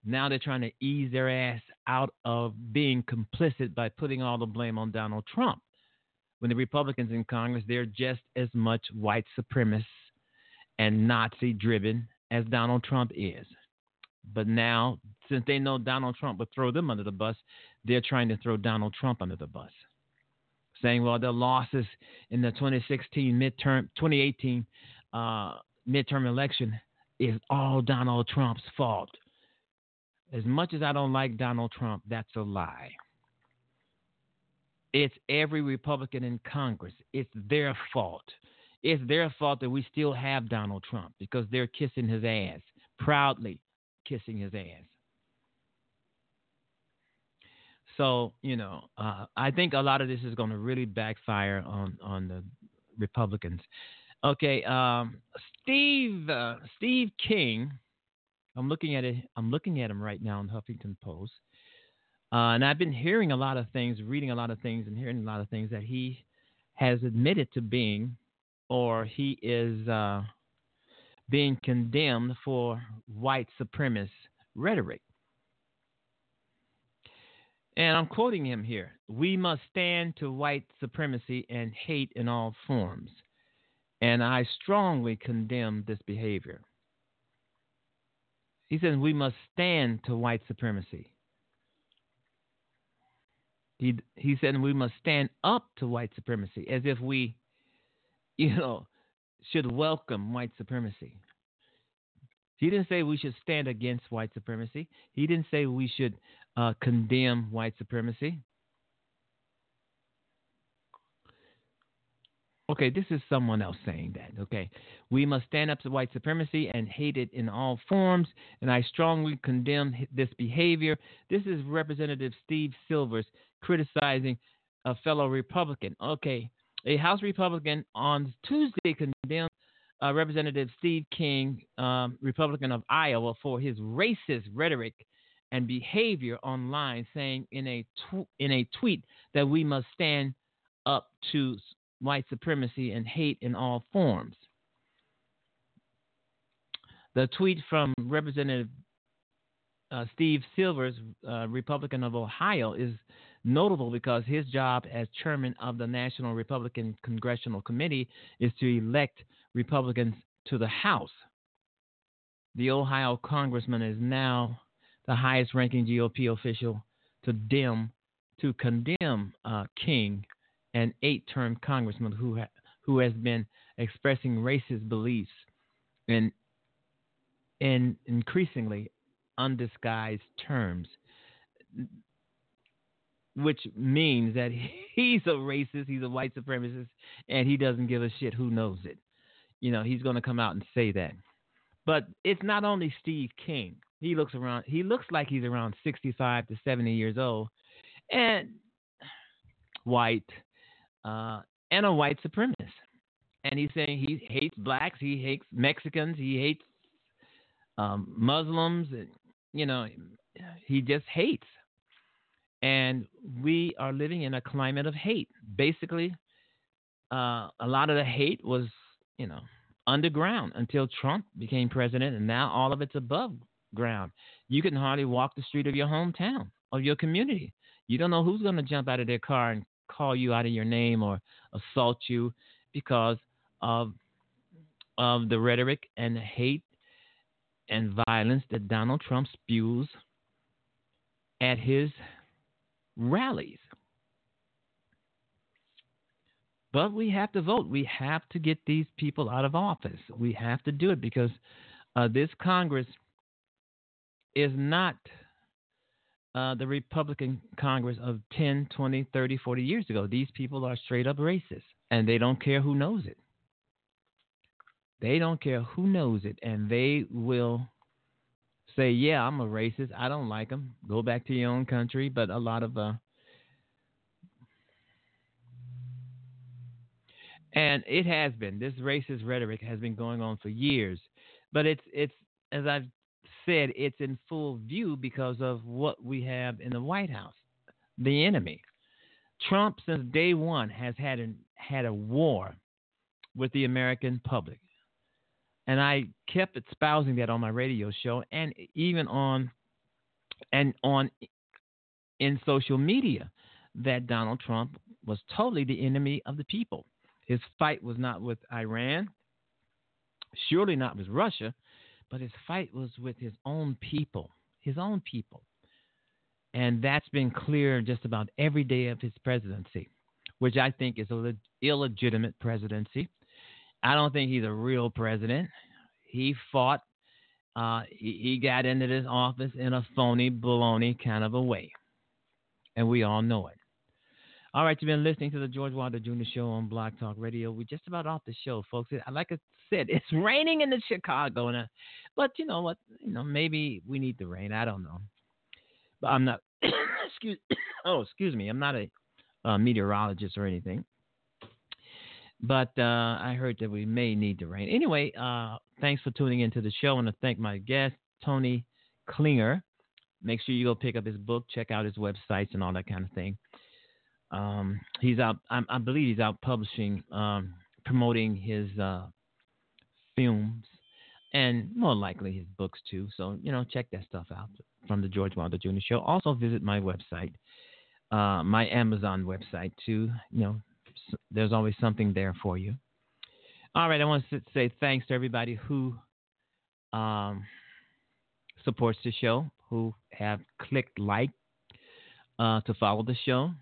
Now they're trying to ease their ass out of being complicit by putting all the blame on Donald Trump. When the Republicans in Congress, they're just as much white supremacist and Nazi driven as Donald Trump is. But now, since they know Donald Trump would throw them under the bus, they're trying to throw Donald Trump under the bus. Saying, well, the losses in the 2016 midterm, 2018 uh, midterm election is all Donald Trump's fault. As much as I don't like Donald Trump, that's a lie. It's every Republican in Congress. It's their fault. It's their fault that we still have Donald Trump because they're kissing his ass, proudly kissing his ass. So, you know, uh, I think a lot of this is going to really backfire on, on the Republicans. Okay, um, Steve uh, Steve King. I'm looking at it. I'm looking at him right now in Huffington Post, uh, and I've been hearing a lot of things, reading a lot of things, and hearing a lot of things that he has admitted to being, or he is uh, being condemned for white supremacist rhetoric. And I'm quoting him here We must stand to white supremacy and hate in all forms. And I strongly condemn this behavior. He says we must stand to white supremacy. He, he said we must stand up to white supremacy as if we, you know, should welcome white supremacy. He didn't say we should stand against white supremacy. He didn't say we should uh, condemn white supremacy. Okay, this is someone else saying that. Okay, we must stand up to white supremacy and hate it in all forms, and I strongly condemn this behavior. This is Representative Steve Stivers criticizing a fellow Republican. Okay, a House Republican on Tuesday condemned uh, Representative Steve King, um, Republican of Iowa, for his racist rhetoric and behavior online, saying in a tw- in a tweet that we must stand up to white supremacy and hate in all forms. The tweet from Representative uh, Steve Stivers, uh, Republican of Ohio, is notable because his job as chairman of the National Republican Congressional Committee is to elect Republicans to the House. The Ohio congressman is now the highest ranking GOP official to dim to condemn uh, King an eight-term congressman who ha- who has been expressing racist beliefs in in increasingly undisguised terms, which means that he's a racist, he's a white supremacist, and he doesn't give a shit who knows it. You know, he's going to come out and say that. But it's not only Steve King. He looks around. He looks like he's around 65 to 70 years old, and white, uh, and a white supremacist. And he's saying he hates blacks, he hates Mexicans, he hates um, Muslims, and you know, he just hates. And we are living in a climate of hate. Basically, uh, a lot of the hate was, you know, underground until Trump became president, and now all of it's above ground. You can hardly walk the street of your hometown, of your community. You don't know who's going to jump out of their car and call you out of your name or assault you because of of the rhetoric and hate and violence that Donald Trump spews at his rallies. But we have to vote. We have to get these people out of office. We have to do it because uh, this Congress is not uh, the Republican Congress of 10, 20, 30, 40 years ago. These people are straight up racist, and they don't care who knows it. They don't care who knows it, and they will say, "Yeah, I'm a racist. I don't like them. Go back to your own country." But a lot of uh, and it has been this racist rhetoric has been going on for years, but it's it's as I've said, it's in full view because of what we have in the White House, the enemy. Trump, since day one, has had an, had a war with the American public. And I kept espousing that on my radio show and even on and on in social media that Donald Trump was totally the enemy of the people. His fight was not with Iran, surely not with Russia, but his fight was with his own people, his own people. And that's been clear just about every day of his presidency, which I think is an illegitimate presidency. I don't think he's a real president. He fought, uh, he, he got into this office in a phony, baloney kind of a way. And we all know it. All right, you've been listening to the George Wilder Jr. Show on Blog Talk Radio. We're just about off the show, folks. Like I said, it's raining in the Chicago, and uh, but you know what? You know, maybe we need the rain. I don't know, but I'm not. excuse. oh, excuse me. I'm not a uh, meteorologist or anything, but uh, I heard that we may need the rain. Anyway, uh, thanks for tuning into the show. I want to thank my guest, Toni Klinger. Make sure you go pick up his book, check out his websites, and all that kind of thing. Um, he's out. I, I, believe he's out publishing, um, promoting his uh, films, and more likely his books too. So you know, check that stuff out from the George Wilder Jr. Show. Also visit my website, uh, my Amazon website too. You know, there's always something there for you. All right, I want to say thanks to everybody who um, supports the show, who have clicked like uh, to follow the show.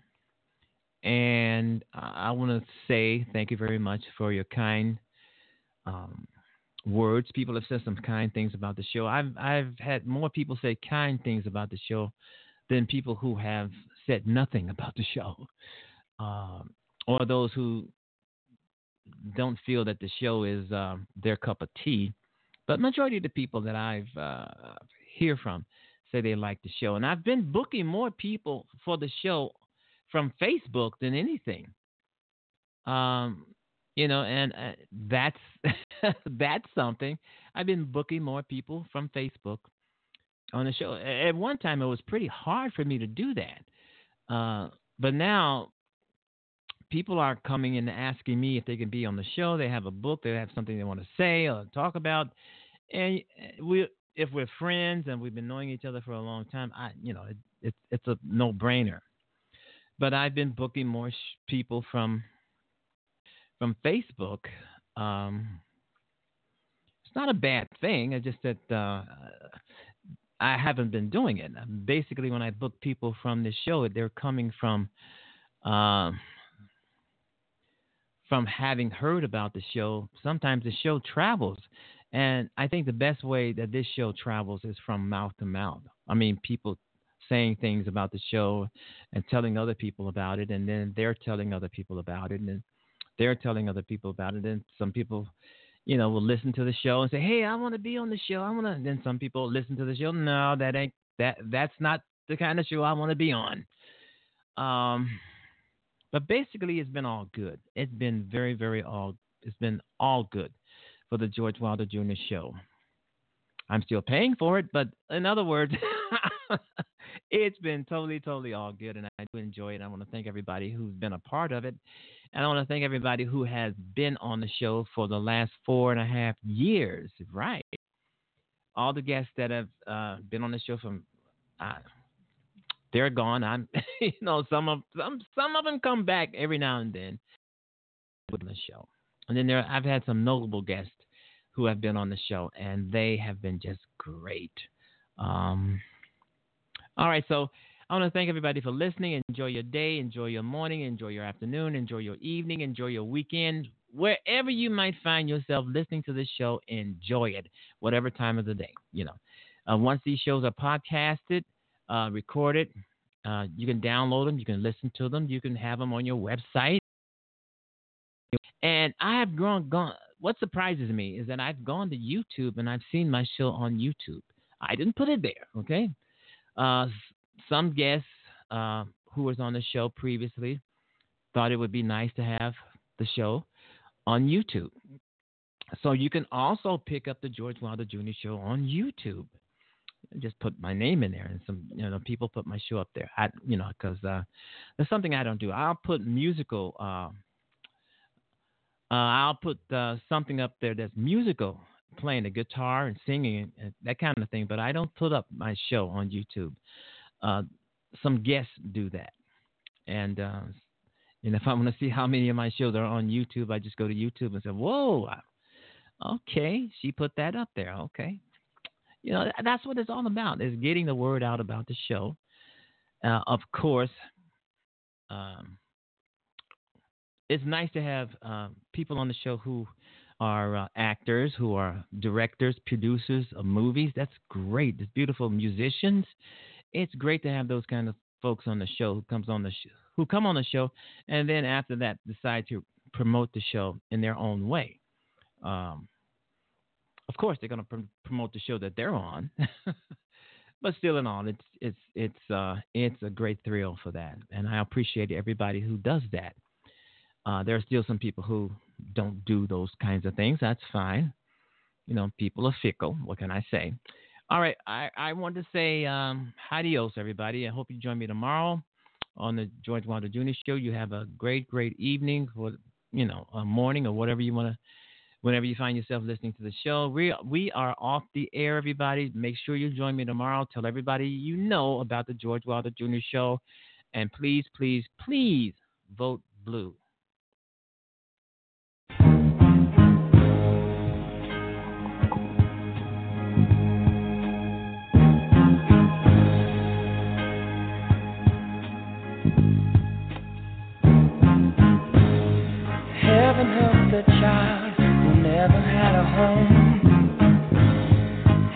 And I want to say thank you very much for your kind um, words. People have said some kind things about the show. I've I've had more people say kind things about the show than people who have said nothing about the show, um, or those who don't feel that the show is uh, their cup of tea. But majority of the people that I've uh, hear from say they like the show, and I've been booking more people for the show from Facebook than anything. Um, you know, and uh, that's that's something. I've been booking more people from Facebook on the show. At one time, it was pretty hard for me to do that, uh, but now people are coming in and asking me if they can be on the show. They have a book, they have something they want to say or talk about, and we if we're friends and we've been knowing each other for a long time, I you know it, it it's a no brainer but I've been booking more sh- people from from Facebook. Um, it's not a bad thing. It's just that uh, I haven't been doing it. Basically, when I book people from this show, they're coming from uh, from having heard about the show, sometimes the show travels. And I think the best way that this show travels is from mouth to mouth. I mean, people saying things about the show and telling other people about it, and then they're telling other people about it, and then they're telling other people about it. And some people, you know, will listen to the show and say, "Hey, I want to be on the show. I want to." Then some people listen to the show. No, that ain't that. That's not the kind of show I want to be on. Um, but basically, it's been all good. It's been very, very all. It's been all good for the George Wilder Jr. show. I'm still paying for it, but in other words, it's been totally, totally all good, and I do enjoy it. I want to thank everybody who's been a part of it, and I want to thank everybody who has been on the show for the last four and a half years. Right, all the guests that have uh, been on the show from. Uh, they're gone. I'm, you know, some of some some of them come back every now and then with the show, and then there I've had some notable guests who have been on the show, and they have been just great. Um, all right, so I want to thank everybody for listening. Enjoy your day, enjoy your morning, enjoy your afternoon, enjoy your evening, enjoy your weekend. Wherever you might find yourself listening to this show, enjoy it, whatever time of the day. You know, uh, once these shows are podcasted, uh, recorded, uh, you can download them, you can listen to them, you can have them on your website. And I have gone, gone. What surprises me is that I've gone to YouTube and I've seen my show on YouTube. I didn't put it there, okay? Uh, some guests uh, who was on the show previously thought it would be nice to have the show on YouTube. So you can also pick up the George Wilder Jr. show on YouTube. Just put my name in there, and some you know people put my show up there. I you know because uh, there's something I don't do. I'll put musical. Uh, uh, I'll put uh, something up there that's musical, playing the guitar and singing and, that kind of thing. But I don't put up my show on YouTube. Uh, some guests do that, and uh, and if I want to see how many of my shows are on YouTube, I just go to YouTube and say, "Whoa, okay, she put that up there." Okay, you know that's what it's all about is getting the word out about the show. Uh, of course, um, it's nice to have uh, people on the show who are uh, actors, who are directors, producers of movies. That's great. It's beautiful musicians. It's great to have those kind of folks on the show who comes on the sh- who come on the show, and then after that decide to promote the show in their own way. Um, of course, they're going to pr- promote the show that they're on, but still, in all, it's it's it's uh, it's a great thrill for that, and I appreciate everybody who does that. Uh, there are still some people who don't do those kinds of things. That's fine. You know, people are fickle. What can I say? All right, I, I want to say um, adios, everybody. I hope you join me tomorrow on the George Wilder Jr. Show. You have a great, great evening, or you know, a morning, or whatever you want to. Whenever you find yourself listening to the show, we we are off the air. Everybody, make sure you join me tomorrow. Tell everybody you know about the George Wilder Jr. Show, and please, please, please vote blue.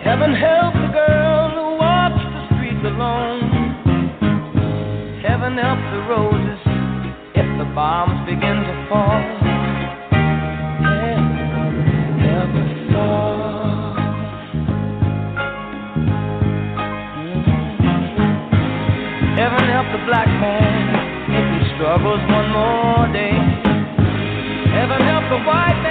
Heaven help the girl who walks the streets alone. Heaven help the roses if the bombs begin to fall. Help. Heaven help the black man if he struggles one more day. Heaven help the white man